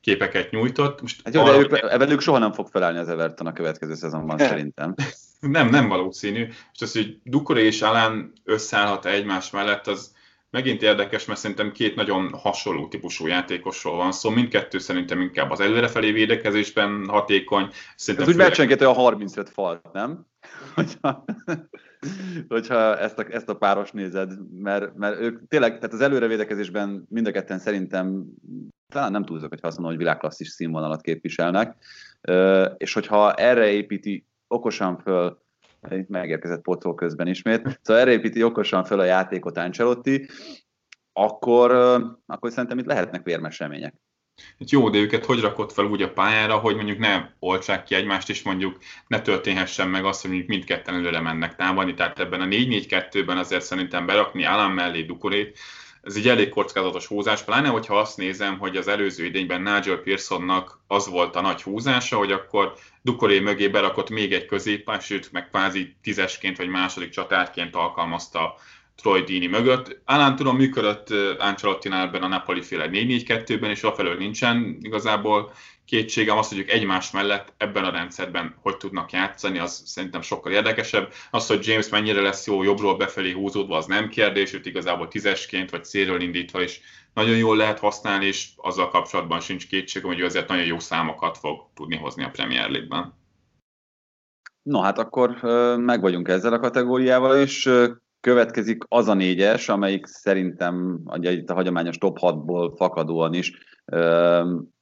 képeket nyújtott. Most hát jó, de ők, velük soha nem fog felállni az Everton a következő szezonban szerintem. nem, nem valószínű. És az, hogy Dukoré és Alán összeállhat egymás mellett, az megint érdekes, mert szerintem két nagyon hasonló típusú játékosról van szó. Szóval mindkettő szerintem inkább az előrefelé védekezésben hatékony. Szerintem Ez úgy főleg... a 35 falt, nem? hogyha, hogyha ezt, a, ezt a páros nézed, mert, mert ők tényleg, tehát az előrevédekezésben mind a ketten szerintem talán nem túlzok, hogy azt mondom, hogy világklasszis színvonalat képviselnek, és hogyha erre építi okosan föl megérkezett Pocó közben ismét. Szóval erre építi okosan fel a játékot Ancelotti, akkor, akkor szerintem itt lehetnek vérmes remények. Hát jó, de őket hogy rakott fel úgy a pályára, hogy mondjuk ne oltsák ki egymást, és mondjuk ne történhessen meg azt, hogy mondjuk mindketten előre mennek támadni. Tehát ebben a 4-4-2-ben azért szerintem berakni Alan mellé Dukurét, ez egy elég kockázatos húzás, pláne hogyha azt nézem, hogy az előző idényben Nigel Pearsonnak az volt a nagy húzása, hogy akkor Dukoré mögé berakott még egy középpás, sőt, meg kvázi tízesként vagy második csatárként alkalmazta Troy Dini mögött. Állán tudom, működött Ancelottinál ebben a Napoli féle 4-4-2-ben, és afelől nincsen igazából kétségem az, hogy ők egymás mellett ebben a rendszerben hogy tudnak játszani, az szerintem sokkal érdekesebb. Az, hogy James mennyire lesz jó jobbról befelé húzódva, az nem kérdés, őt igazából tízesként vagy szélről indítva is nagyon jól lehet használni, és azzal kapcsolatban sincs kétségem, hogy ő azért nagyon jó számokat fog tudni hozni a Premier League-ben. No hát akkor meg vagyunk ezzel a kategóriával, és következik az a négyes, amelyik szerintem ugye itt a hagyományos top 6-ból fakadóan is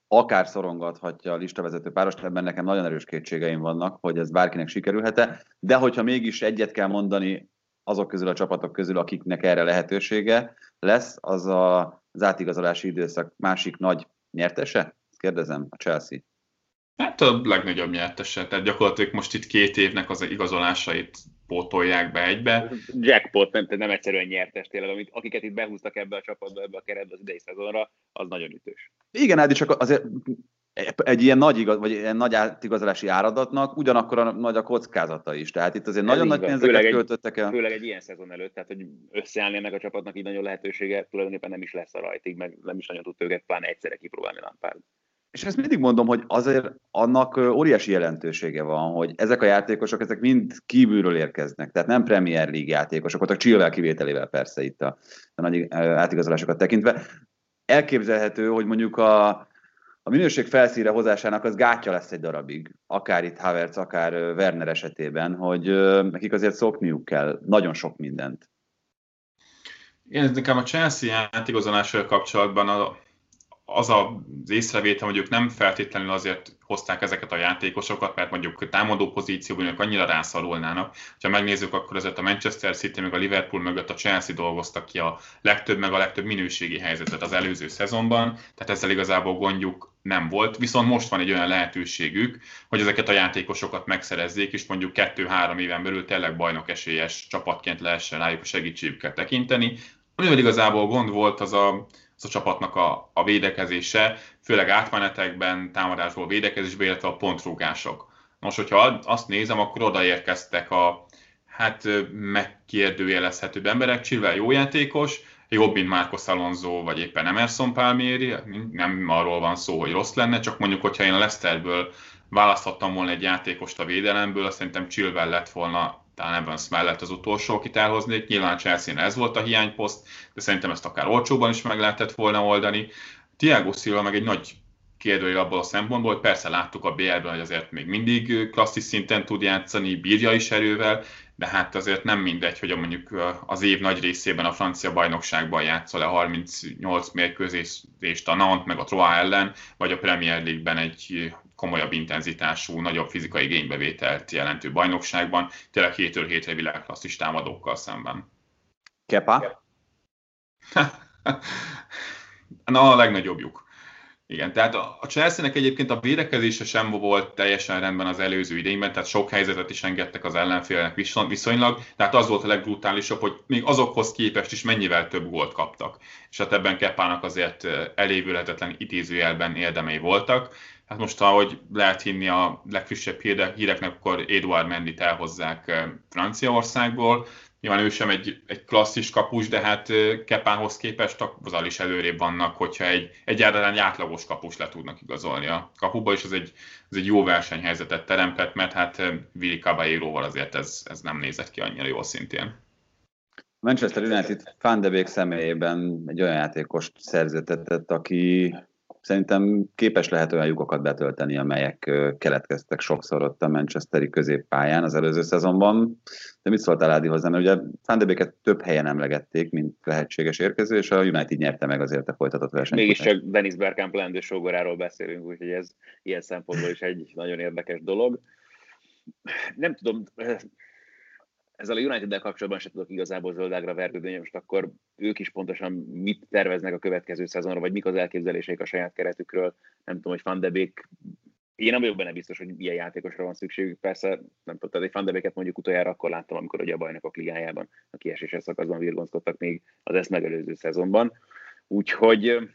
akár szorongathatja a listavezető párost, ebben nekem nagyon erős kétségeim vannak, hogy ez bárkinek sikerülhet-e, de hogyha mégis egyet kell mondani azok közül a csapatok közül, akiknek erre lehetősége lesz, az a, az átigazolási időszak másik nagy nyertese? Kérdezem, a Chelsea. Hát a legnagyobb nyertese, tehát gyakorlatilag most itt két évnek az igazolásait pótolják be egybe. Jackpot, nem, nem egyszerűen nyertes tényleg, amit, akiket itt behúztak ebbe a csapatba, ebbe a keretbe az idei szezonra, az nagyon ütős. Igen, Ádi, csak azért egy ilyen nagy, igaz, vagy ilyen nagy átigazolási áradatnak ugyanakkor a nagy a kockázata is. Tehát itt azért Ez nagyon nagy pénzeket főleg költöttek el. Főleg egy ilyen szezon előtt, tehát hogy összeállni ennek a csapatnak így nagyon lehetősége tulajdonképpen nem is lesz a rajtig, meg nem is nagyon tud őket pláne egyszerre kipróbálni Lampard. És ezt mindig mondom, hogy azért annak óriási jelentősége van, hogy ezek a játékosok, ezek mind kívülről érkeznek, tehát nem Premier League játékosok, ott a Chilwell kivételével persze itt a, a nagy átigazolásokat tekintve. Elképzelhető, hogy mondjuk a, a minőség felszíre hozásának az gátja lesz egy darabig, akár itt Havertz, akár Werner esetében, hogy nekik azért szokniuk kell nagyon sok mindent. Én nekem a Chelsea játékozással kapcsolatban a, az az észrevétel, hogy ők nem feltétlenül azért hozták ezeket a játékosokat, mert mondjuk támadó pozícióban ők annyira rászorulnának. Ha megnézzük, akkor azért a Manchester City meg a Liverpool mögött a Chelsea dolgoztak ki a legtöbb meg a legtöbb minőségi helyzetet az előző szezonban, tehát ezzel igazából gondjuk nem volt, viszont most van egy olyan lehetőségük, hogy ezeket a játékosokat megszerezzék, és mondjuk kettő-három éven belül tényleg bajnok esélyes csapatként lehessen rájuk a segítségükkel tekinteni. Amivel igazából gond volt, az a, a csapatnak a, a védekezése, főleg átmenetekben, támadásból védekezésben, illetve a pontrúgások. Most, hogyha azt nézem, akkor odaérkeztek a hát megkérdőjelezhetőbb emberek, Chilwell jó játékos, jobb, mint Marcos Alonso, vagy éppen Emerson Palmieri, nem arról van szó, hogy rossz lenne, csak mondjuk, hogyha én a Leicesterből választhattam volna egy játékost a védelemből, azt szerintem Chilwell lett volna talán Evans mellett az utolsó, akit elhoznék. Nyilván chelsea ez volt a hiányposzt, de szerintem ezt akár olcsóban is meg lehetett volna oldani. Tiago Silva meg egy nagy kérdője abból a szempontból, hogy persze láttuk a BL-ben, hogy azért még mindig klasszis szinten tud játszani, bírja is erővel, de hát azért nem mindegy, hogy mondjuk az év nagy részében a francia bajnokságban játszol le 38 mérkőzést a Nantes meg a Troyes ellen, vagy a Premier League-ben egy komolyabb intenzitású, nagyobb fizikai igénybevételt jelentő bajnokságban, tényleg hétről hétre világklasszis támadókkal szemben. Kepa? Na, a legnagyobbjuk. Igen, tehát a Chelsea-nek egyébként a védekezése sem volt teljesen rendben az előző idényben, tehát sok helyzetet is engedtek az ellenfélnek viszonylag, tehát az volt a legbrutálisabb, hogy még azokhoz képest is mennyivel több gólt kaptak. És hát ebben Kepának azért elévülhetetlen idézőjelben érdemei voltak. Hát most, ahogy lehet hinni a legfrissebb híreknek, akkor Eduard Mendit elhozzák Franciaországból, Nyilván ő sem egy, egy klasszis kapus, de hát Kepánhoz képest azzal is előrébb vannak, hogyha egy egyáltalán egy átlagos kapus le tudnak igazolni a kapuba, és ez egy, ez egy jó versenyhelyzetet teremtett, mert hát Vili Caballero-val azért ez, ez nem nézett ki annyira jól szintén. Manchester United Van de személyében egy olyan játékost szerződtetett, aki szerintem képes lehet olyan lyukokat betölteni, amelyek keletkeztek sokszor ott a Manchesteri középpályán az előző szezonban. De mit szóltál Ádi hozzá? Mert ugye Fandebéket több helyen emlegették, mint lehetséges érkező, és a United nyerte meg azért a folytatott versenyt. Mégiscsak Dennis Bergkamp lendő sógoráról beszélünk, úgyhogy ez ilyen szempontból is egy nagyon érdekes dolog. Nem tudom, ezzel a United-del kapcsolatban sem tudok igazából zöldágra vergődni, most akkor ők is pontosan mit terveznek a következő szezonra, vagy mik az elképzeléseik a saját keretükről. Nem tudom, hogy Van de Beek én nem vagyok benne biztos, hogy ilyen játékosra van szükségük. Persze, nem tudom, tehát egy Van de Beeket mondjuk utoljára akkor láttam, amikor ugye a bajnokok ligájában a kieséses szakaszban virgonzkodtak még az ezt megelőző szezonban. Úgyhogy...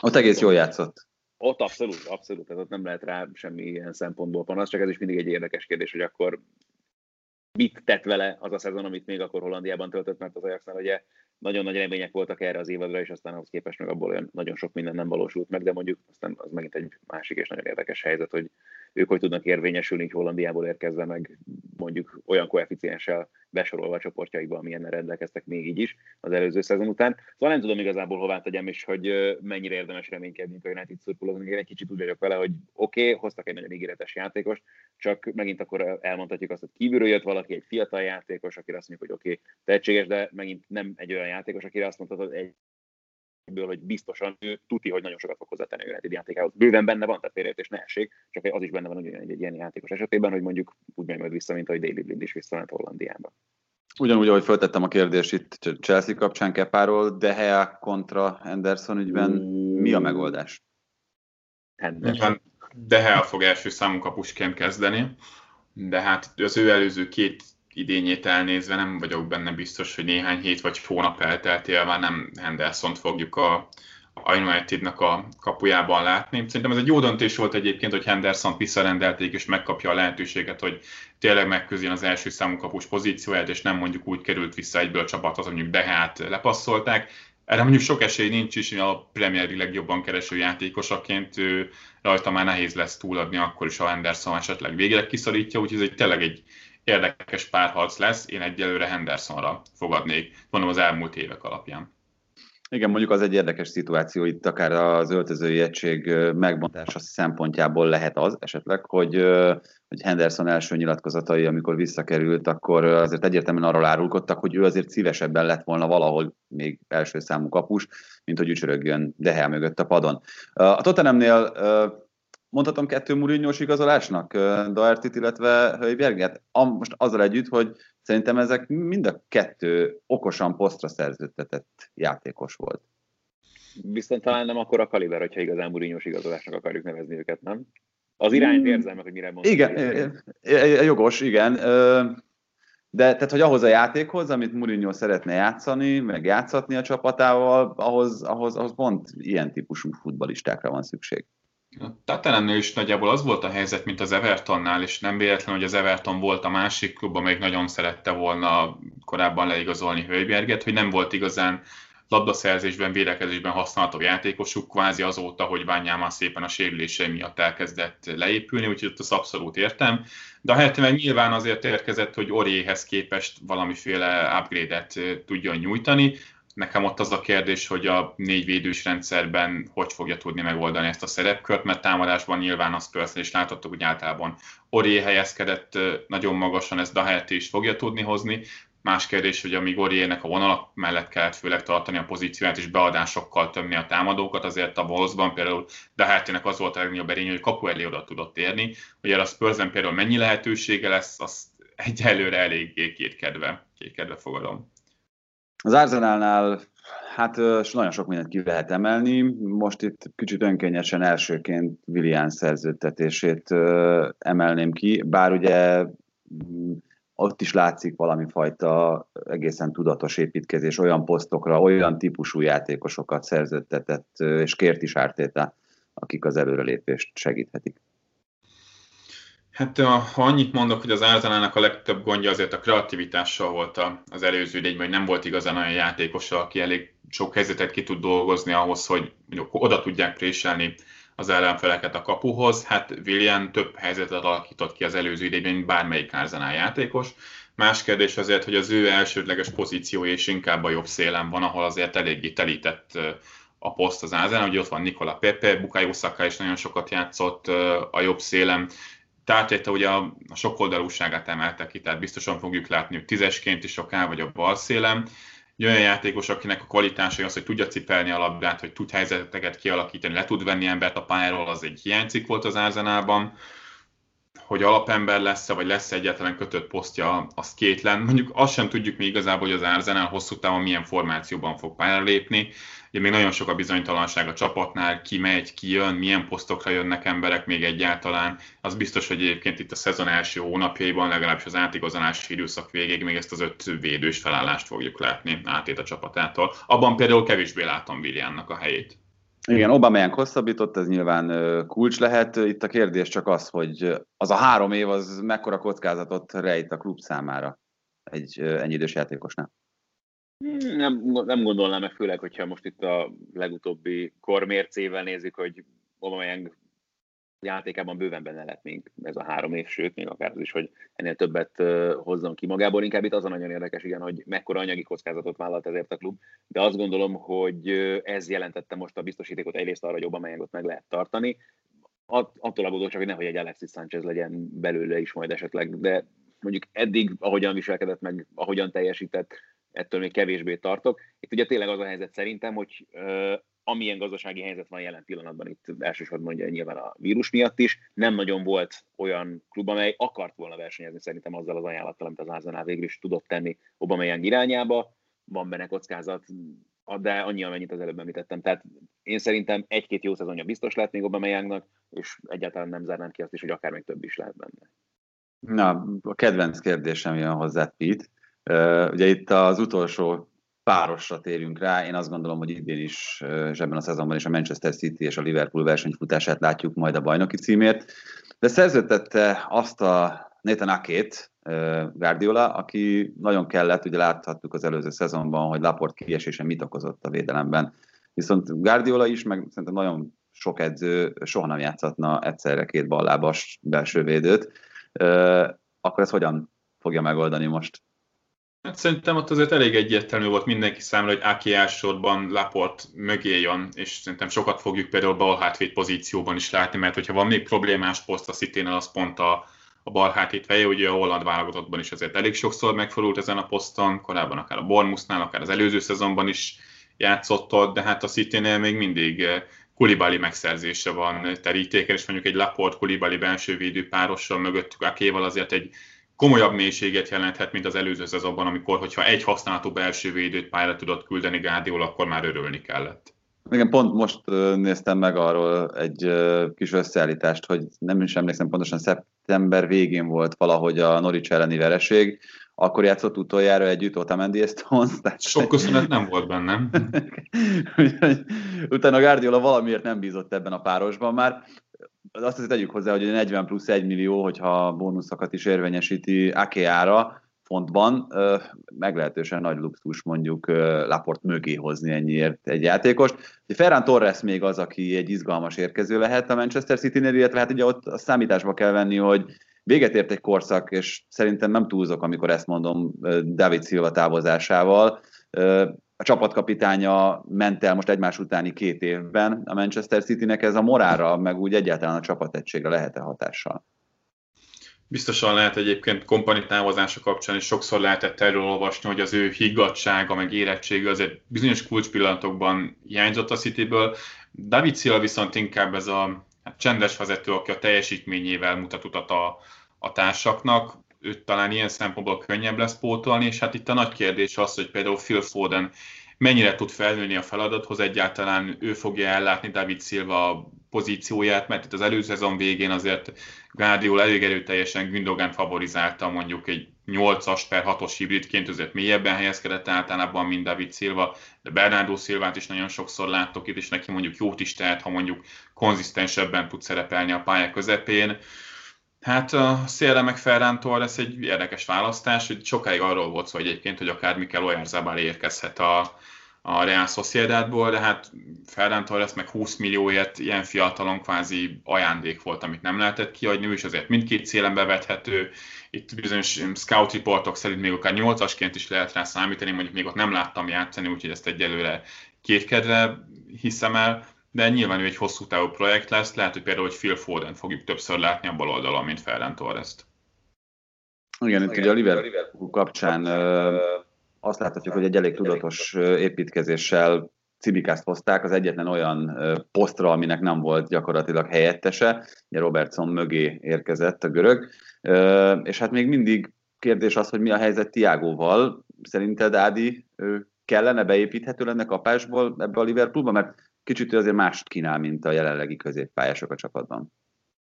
Ott egész jól játszott. Ott abszolút, abszolút, tehát ott nem lehet rá semmi ilyen szempontból panasz, csak ez is mindig egy érdekes kérdés, hogy akkor mit tett vele az a szezon, amit még akkor Hollandiában töltött, mert az Ajaxnál ugye nagyon nagy remények voltak erre az évadra, és aztán ahhoz képest meg abból olyan nagyon sok minden nem valósult meg, de mondjuk aztán az megint egy másik és nagyon érdekes helyzet, hogy ők hogy tudnak érvényesülni így Hollandiából érkezve, meg mondjuk olyan koeficienssel besorolva a csoportjaikba, amilyen rendelkeztek még így is az előző szezon után. Szóval nem tudom igazából hová tegyem, és hogy mennyire érdemes reménykedni a United szurkolóknak. Én egy kicsit úgy vagyok vele, hogy oké, okay, hoztak egy nagyon ígéretes játékost, csak megint akkor elmondhatjuk azt, hogy kívülről jött valaki, egy fiatal játékos, akire azt mondjuk, hogy oké, okay, tehetséges, de megint nem egy olyan játékos, akire azt mondhatod, egy ebből, hogy biztosan ő tuti, hogy nagyon sokat fog hozzátenni a United játékához. Bőven benne van, tehát félreértés ne essék, csak az is benne van ugyan egy, egy ilyen játékos esetében, hogy mondjuk úgy megy majd vissza, mint ahogy David Blind is visszament Hollandiába. Ugyanúgy, ahogy föltettem a kérdést itt Chelsea kapcsán Kepáról, De Gea kontra Anderson ügyben, mi a megoldás? Anderson. De Gea fog első számú kapusként kezdeni, de hát az ő előző két idényét elnézve nem vagyok benne biztos, hogy néhány hét vagy hónap elteltél már nem henderson fogjuk a, a Unitednak a kapujában látni. Szerintem ez egy jó döntés volt egyébként, hogy Henderson visszarendelték, és megkapja a lehetőséget, hogy tényleg megközjön az első számú kapus pozícióját, és nem mondjuk úgy került vissza egyből a csapathoz, mondjuk Dehát lepasszolták. Erre mondjuk sok esély nincs is, a Premier legjobban kereső játékosaként rajta már nehéz lesz túladni, akkor is, ha Henderson esetleg végre kiszorítja, úgyhogy ez egy tényleg egy érdekes párharc lesz. Én egyelőre Hendersonra fogadnék, mondom az elmúlt évek alapján. Igen, mondjuk az egy érdekes szituáció itt, akár az öltözői egység megbontása szempontjából lehet az esetleg, hogy, hogy Henderson első nyilatkozatai, amikor visszakerült, akkor azért egyértelműen arról árulkodtak, hogy ő azért szívesebben lett volna valahol még első számú kapus, mint hogy ücsörögjön Dehel mögött a padon. A Tottenhamnél mondhatom kettő Mourinho-s igazolásnak, Daertit, illetve Höjbjerget? Most azzal együtt, hogy szerintem ezek mind a kettő okosan posztra szerződtetett játékos volt. Viszont talán nem akkor a kaliber, hogyha igazán Mourinho-s igazolásnak akarjuk nevezni őket, nem? Az irányt hmm. érzem meg, hogy mire mondom. Igen, jogos, igen. De tehát, hogy ahhoz a játékhoz, amit Mourinho szeretne játszani, meg játszatni a csapatával, ahhoz, ahhoz, ahhoz pont ilyen típusú futbalistákra van szükség. A Tatanemnél is nagyjából az volt a helyzet, mint az Evertonnál, és nem véletlen, hogy az Everton volt a másik klub, amelyik nagyon szerette volna korábban leigazolni Hölgyberget, hogy nem volt igazán labdaszerzésben, védekezésben használható játékosuk, kvázi azóta, hogy Ványáma szépen a sérülései miatt elkezdett leépülni, úgyhogy ott az abszolút értem. De a helyett meg nyilván azért érkezett, hogy Oriéhez képest valamiféle upgrade-et tudjon nyújtani, Nekem ott az a kérdés, hogy a négy védős rendszerben hogy fogja tudni megoldani ezt a szerepkört, mert támadásban nyilván azt persze is láthattuk, hogy általában Ori helyezkedett nagyon magasan, ezt Dahert is fogja tudni hozni. Más kérdés, hogy amíg Oriének a vonalak mellett kellett főleg tartani a pozícióját és beadásokkal tömni a támadókat, azért a Wolfsban például Dahertének az volt a legnagyobb erény, hogy kapu elé oda tudott érni. Erre a Spursen például mennyi lehetősége lesz, azt egyelőre eléggé kétkedve, kétkedve fogadom. Az Arsenalnál hát nagyon sok mindent ki lehet emelni. Most itt kicsit önkényesen elsőként Willian szerződtetését emelném ki, bár ugye mm, ott is látszik valami fajta egészen tudatos építkezés, olyan posztokra, olyan típusú játékosokat szerződtetett, és kért is Ártéta, akik az előrelépést segíthetik. Hát ha annyit mondok, hogy az Arzenának a legtöbb gondja azért a kreativitással volt az előző idényben, hogy nem volt igazán olyan játékos, aki elég sok helyzetet ki tud dolgozni ahhoz, hogy oda tudják préselni az ellenfeleket a kapuhoz. Hát William több helyzetet alakított ki az előző idényben, mint bármelyik Arzenál játékos. Más kérdés azért, hogy az ő elsődleges pozíciója is inkább a jobb szélen van, ahol azért eléggé telített a poszt az Ázán, hogy ott van Nikola Pepe, Bukayo Saka is nagyon sokat játszott a jobb szélen, Tártéta ugye a, a sokoldalúságát emelte ki, tehát biztosan fogjuk látni, hogy tízesként is akár, vagy a bal szélem. Egy olyan játékos, akinek a kvalitása az, hogy tudja cipelni a labdát, hogy tud helyzeteket kialakítani, le tud venni embert a pályáról, az egy hiánycik volt az Árzenában. Hogy alapember lesz-e, vagy lesz egyetlen kötött posztja, az kétlen. Mondjuk azt sem tudjuk mi igazából, hogy az Arsenal hosszú távon milyen formációban fog pályára lépni. Ugye még nagyon sok a bizonytalanság a csapatnál, ki megy, ki jön, milyen posztokra jönnek emberek még egyáltalán. Az biztos, hogy egyébként itt a szezon első hónapjaiban, legalábbis az átigazolási időszak végéig még ezt az öt védős felállást fogjuk látni átét a csapatától. Abban például kevésbé látom Williamnak a helyét. Igen, Obama hosszabbított, ez nyilván kulcs lehet. Itt a kérdés csak az, hogy az a három év az mekkora kockázatot rejt a klub számára egy ennyi idős játékosnál. Nem, nem gondolnám meg, főleg, hogyha most itt a legutóbbi kormércével nézzük, hogy Aubameyang játékában bőven benne lett még ez a három év, sőt, még akár az is, hogy ennél többet hozzon ki magából. Inkább itt az a nagyon érdekes, igen, hogy mekkora anyagi kockázatot vállalt ezért a klub, de azt gondolom, hogy ez jelentette most a biztosítékot egyrészt arra, hogy Aubameyangot meg lehet tartani, attól aggódok csak, hogy nehogy egy Alexis Sanchez legyen belőle is majd esetleg, de mondjuk eddig, ahogyan viselkedett meg, ahogyan teljesített, ettől még kevésbé tartok. Itt ugye tényleg az a helyzet szerintem, hogy uh, amilyen gazdasági helyzet van jelen pillanatban itt elsősorban ugye nyilván a vírus miatt is, nem nagyon volt olyan klub, amely akart volna versenyezni szerintem azzal az ajánlattal, amit az Arsenal végül is tudott tenni Aubameyang irányába. Van benne kockázat, de annyi, amennyit az előbb említettem. Tehát én szerintem egy-két jó szezonja biztos lehet még Aubameyangnak, és egyáltalán nem zárnám ki azt is, hogy akár még több is lehet benne. Na, a kedvenc kérdésem jön hozzá, Pete. Ugye itt az utolsó párosra térjünk rá. Én azt gondolom, hogy idén is, és ebben a szezonban is a Manchester City és a Liverpool versenyfutását látjuk majd a bajnoki címért. De szerződtette azt a Nathan Akét, Guardiola, aki nagyon kellett, ugye láthattuk az előző szezonban, hogy Laport kiesése mit okozott a védelemben. Viszont Guardiola is, meg szerintem nagyon sok edző soha nem játszhatna egyszerre két ballábas belső védőt. Akkor ez hogyan fogja megoldani most? Hát szerintem ott azért elég egyértelmű volt mindenki számára, hogy Aki elsősorban Laport mögé jön, és szerintem sokat fogjuk például bal hátvéd pozícióban is látni, mert hogyha van még problémás poszt a city az pont a, a bal hátvéd feje, ugye a holland válogatottban is azért elég sokszor megfordult ezen a poszton, korábban akár a Bournemouthnál, akár az előző szezonban is játszott ott, de hát a city még mindig eh, Kulibali megszerzése van terítéken, és mondjuk egy Laport Kulibali belső védő párossal mögöttük Akéval azért egy komolyabb mélységet jelenthet, mint az előző szezonban, amikor, hogyha egy használatú belső védőt pályára tudott küldeni Gádiol, akkor már örülni kellett. Igen, pont most néztem meg arról egy kis összeállítást, hogy nem is emlékszem pontosan, szeptember végén volt valahogy a Norwich elleni vereség, akkor játszott utoljára együtt Otamendi Stones. Tehát... Sok köszönet nem volt bennem. Utána Guardiola valamiért nem bízott ebben a párosban már azt azért tegyük hozzá, hogy 40 plusz 1 millió, hogyha bónuszokat is érvényesíti Akeára fontban, meglehetősen nagy luxus mondjuk Laport mögé hozni ennyiért egy játékost. Ferran Torres még az, aki egy izgalmas érkező lehet a Manchester City-nél, illetve hát ugye ott a számításba kell venni, hogy véget ért egy korszak, és szerintem nem túlzok, amikor ezt mondom David Silva távozásával a csapatkapitánya ment el most egymás utáni két évben a Manchester Citynek, ez a morára, meg úgy egyáltalán a csapategységre lehet-e hatással? Biztosan lehet egyébként kompani távozása kapcsán, és sokszor lehetett erről olvasni, hogy az ő higgadsága, meg érettsége azért bizonyos kulcspillanatokban hiányzott a Cityből. David Silva viszont inkább ez a hát csendes vezető, aki a teljesítményével mutat utat a, a társaknak őt talán ilyen szempontból könnyebb lesz pótolni, és hát itt a nagy kérdés az, hogy például Phil Foden mennyire tud felnőni a feladathoz, egyáltalán ő fogja ellátni David Silva pozícióját, mert itt az előző szezon végén azért Guardiola elég erőteljesen Gündogan favorizálta mondjuk egy 8-as per 6-os hibridként, azért mélyebben helyezkedett általában, mint David Silva, de Bernardo Silvát is nagyon sokszor láttok itt, és neki mondjuk jót is tehet, ha mondjuk konzisztensebben tud szerepelni a pálya közepén. Hát a szélre meg Ferran Torres egy érdekes választás, hogy sokáig arról volt szó egyébként, hogy akár Mikel Oyarzabal érkezhet a, a Real Sociedadból, de hát Ferran Torres meg 20 millióért ilyen fiatalon kvázi ajándék volt, amit nem lehetett kiadni, is azért mindkét szélen bevethető, itt bizonyos scout riportok szerint még akár 8-asként is lehet rá számítani, mondjuk még ott nem láttam játszani, úgyhogy ezt egyelőre kétkedve hiszem el, de nyilván ő egy hosszú távú projekt lesz, lehet, hogy például, hogy Phil Foden fogjuk többször látni a bal oldalon, mint Ferran Torres-t. Igen, itt ugye a Liverpool kapcsán azt láthatjuk, hogy egy elég tudatos építkezéssel Cibikást hozták az egyetlen olyan posztra, aminek nem volt gyakorlatilag helyettese. Ugye Robertson mögé érkezett a görög. És hát még mindig kérdés az, hogy mi a helyzet Tiágóval. Szerinted Ádi kellene beépíthető lenne kapásból ebbe a Liverpoolba? Mert kicsit azért mást kínál, mint a jelenlegi középpályások a csapatban.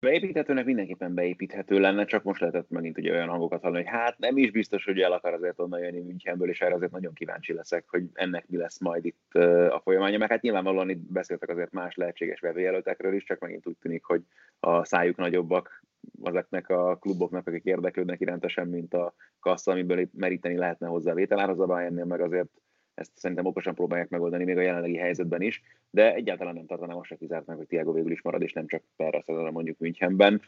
Beépíthetőnek mindenképpen beépíthető lenne, csak most lehetett megint ugye olyan hangokat hallani, hogy hát nem is biztos, hogy el akar azért onnan jönni Münchenből, és erre azért nagyon kíváncsi leszek, hogy ennek mi lesz majd itt a folyamánya, mert hát nyilvánvalóan itt beszéltek azért más lehetséges vevőjelöltekről is, csak megint úgy tűnik, hogy a szájuk nagyobbak azoknak a kluboknak, akik érdeklődnek irántesen, mint a kassa, amiből meríteni lehetne hozzá vételárazabá, ennél meg azért ezt szerintem okosan próbálják megoldani még a jelenlegi helyzetben is, de egyáltalán nem tartanám azt se kizártnak, hogy Tiago végül is marad, és nem csak perre szezonra mondjuk Münchenben.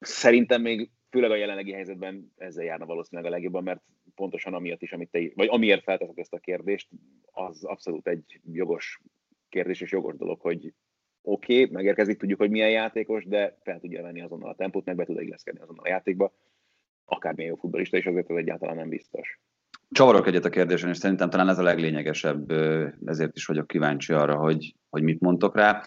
Szerintem még főleg a jelenlegi helyzetben ezzel járna valószínűleg a legjobban, mert pontosan amiatt is, amit te, vagy amiért felteszed ezt a kérdést, az abszolút egy jogos kérdés és jogos dolog, hogy oké, okay, megérkezik, tudjuk, hogy milyen játékos, de fel tudja venni azonnal a tempót, meg be tud illeszkedni azonnal a játékba. Akármilyen jó futbolista, és azért ez egyáltalán nem biztos. Csavarok egyet a kérdésen, és szerintem talán ez a leglényegesebb, ezért is vagyok kíváncsi arra, hogy, hogy mit mondtok rá.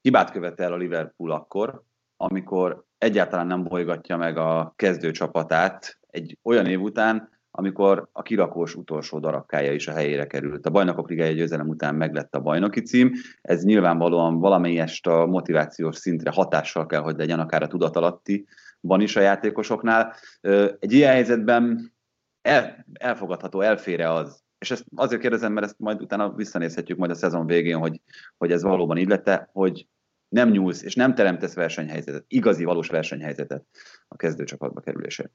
Hibát követel a Liverpool akkor, amikor egyáltalán nem bolygatja meg a kezdő csapatát egy olyan év után, amikor a kirakós utolsó darabkája is a helyére került. A bajnokok ligája győzelem után meglett a bajnoki cím, ez nyilvánvalóan valamelyest a motivációs szintre hatással kell, hogy legyen akár a tudatalatti van is a játékosoknál. Egy ilyen helyzetben el, elfogadható, elfére az, és ezt azért kérdezem, mert ezt majd utána visszanézhetjük majd a szezon végén, hogy, hogy ez valóban így lett hogy nem nyúlsz, és nem teremtesz versenyhelyzetet, igazi, valós versenyhelyzetet a kezdőcsapatba kerülésért.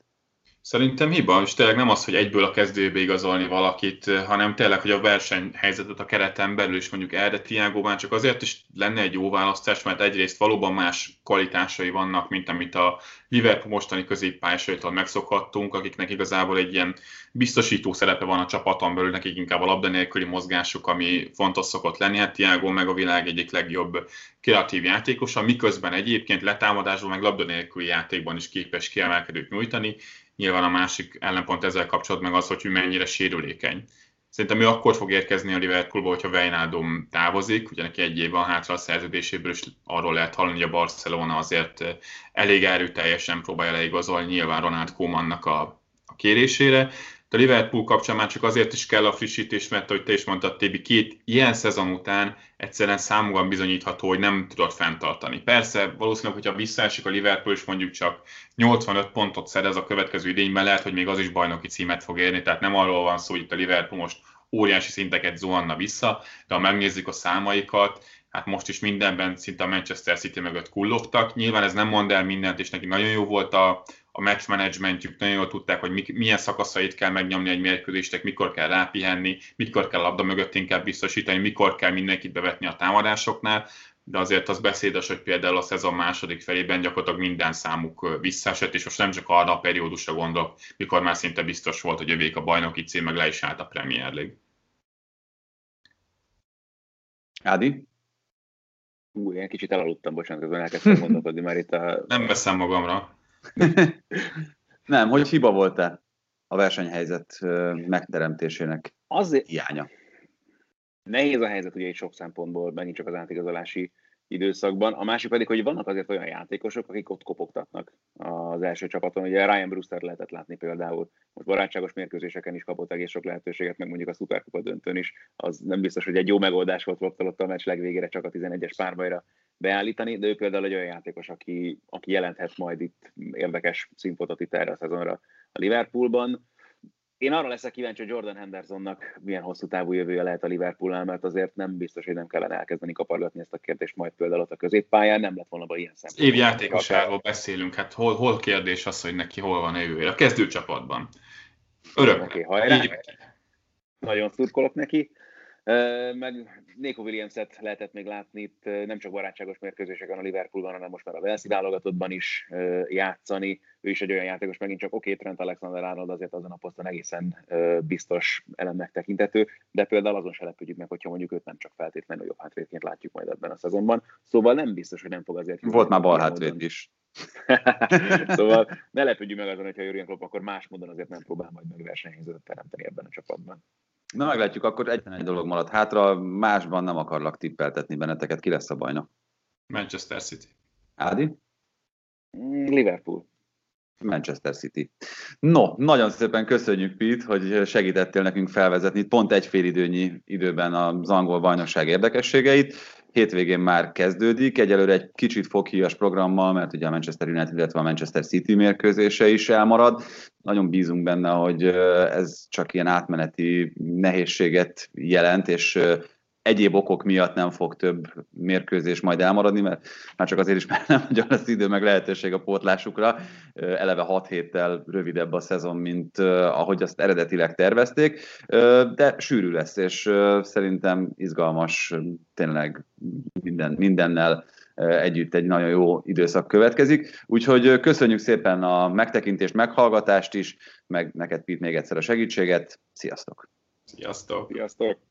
Szerintem hiba, és tényleg nem az, hogy egyből a kezdőbe igazolni valakit, hanem tényleg, hogy a versenyhelyzetet a kereten belül is mondjuk erre Tiágóban csak azért is lenne egy jó választás, mert egyrészt valóban más kvalitásai vannak, mint amit a Liverpool mostani középpályásaitól megszokhattunk, akiknek igazából egy ilyen biztosító szerepe van a csapaton belül, nekik inkább a labda nélküli mozgásuk, ami fontos szokott lenni. Hát Tiago meg a világ egyik legjobb kreatív játékosa, miközben egyébként letámadásban meg labda nélküli játékban is képes kiemelkedőt nyújtani. Nyilván a másik ellenpont ezzel kapcsolatban meg az, hogy mennyire sérülékeny. Szerintem ő akkor fog érkezni a Liverpoolba, hogyha Wijnaldum távozik, ugye neki egy év hátra a szerződéséből, és arról lehet hallani, hogy a Barcelona azért elég erőteljesen próbálja leigazolni nyilván Ronald Koemannak a, a kérésére. A Liverpool kapcsán már csak azért is kell a frissítés, mert ahogy te is mondtad, Tébi, két ilyen szezon után egyszerűen számúban bizonyítható, hogy nem tudott fenntartani. Persze, valószínűleg, hogyha visszaesik a Liverpool, és mondjuk csak 85 pontot szerez a következő idényben, lehet, hogy még az is bajnoki címet fog érni, tehát nem arról van szó, hogy itt a Liverpool most óriási szinteket zuhanna vissza, de ha megnézzük a számaikat, hát most is mindenben szinte a Manchester City mögött kullogtak. Nyilván ez nem mond el mindent, és neki nagyon jó volt a, a match managementjük, nagyon jól tudták, hogy milyen szakaszait kell megnyomni egy mérkőzésnek, mikor kell rápihenni, mikor kell labda mögött inkább biztosítani, mikor kell mindenkit bevetni a támadásoknál, de azért az beszédes, hogy például a szezon második felében gyakorlatilag minden számuk visszaesett, és most nem csak arra a periódusra gondolok, mikor már szinte biztos volt, hogy jövék a bajnoki cím, meg le is állt a Premier League. Ádi? Ú, én kicsit elaludtam, bocsánat, közben elkezdtem gondolkodni már itt a... Nem veszem magamra. nem, hogy hiba volt-e a versenyhelyzet megteremtésének Azért... hiánya? Nehéz a helyzet ugye egy sok szempontból, megint csak az átigazolási időszakban. A másik pedig, hogy vannak azért olyan játékosok, akik ott kopogtatnak az első csapaton. Ugye Ryan Brewster lehetett látni például. Most barátságos mérkőzéseken is kapott egész sok lehetőséget, meg mondjuk a szuperkupa döntőn is. Az nem biztos, hogy egy jó megoldás volt Rob a meccs legvégére csak a 11-es párbajra beállítani, de ő például egy olyan játékos, aki, aki jelenthet majd itt érdekes színfotot itt erre a szezonra a Liverpoolban. Én arra leszek kíváncsi, hogy Jordan Hendersonnak milyen hosszú távú jövője lehet a Liverpoolnál, mert azért nem biztos, hogy nem kellene elkezdeni kapargatni ezt a kérdést majd például ott a középpályán, nem lett volna ilyen szempontból. Évjátékosáról beszélünk, hát hol, hol kérdés az, hogy neki hol van jövője? A kezdőcsapatban. Örökké. Okay, Nagyon szurkolok neki. Meg Néko Williams-et lehetett még látni itt nem csak barátságos mérkőzéseken a Liverpoolban, hanem most már a Velszi válogatottban is játszani. Ő is egy olyan játékos, megint csak oké, Trent Alexander-Arnold azért azon a poszton egészen biztos elemnek tekintető, de például azon se lepődjük meg, hogyha mondjuk őt nem csak feltétlenül jobb hátvédként látjuk majd ebben a szezonban. Szóval nem biztos, hogy nem fog azért... Volt már bal hátvéd is. szóval ne lepődjünk meg azon, hogyha Jurgen Klopp akkor más módon azért nem próbál majd meg versenyhelyzetet teremteni ebben a csapatban. Na meglátjuk, akkor egyetlen egy dolog maradt hátra, másban nem akarlak tippeltetni benneteket, ki lesz a bajnok? Manchester City. Ádi? Liverpool. Manchester City. No, nagyon szépen köszönjük, Pete, hogy segítettél nekünk felvezetni pont egy fél időnyi időben az angol bajnokság érdekességeit hétvégén már kezdődik, egyelőre egy kicsit foghíjas programmal, mert ugye a Manchester United, illetve a Manchester City mérkőzése is elmarad. Nagyon bízunk benne, hogy ez csak ilyen átmeneti nehézséget jelent, és egyéb okok miatt nem fog több mérkőzés majd elmaradni, mert már csak azért is, mert nem nagyon lesz idő meg lehetőség a pótlásukra. Eleve 6 héttel rövidebb a szezon, mint ahogy azt eredetileg tervezték, de sűrű lesz, és szerintem izgalmas, tényleg minden, mindennel együtt egy nagyon jó időszak következik. Úgyhogy köszönjük szépen a megtekintést, meghallgatást is, meg neked Pít még egyszer a segítséget. Sziasztok! Sziasztok! Sziasztok!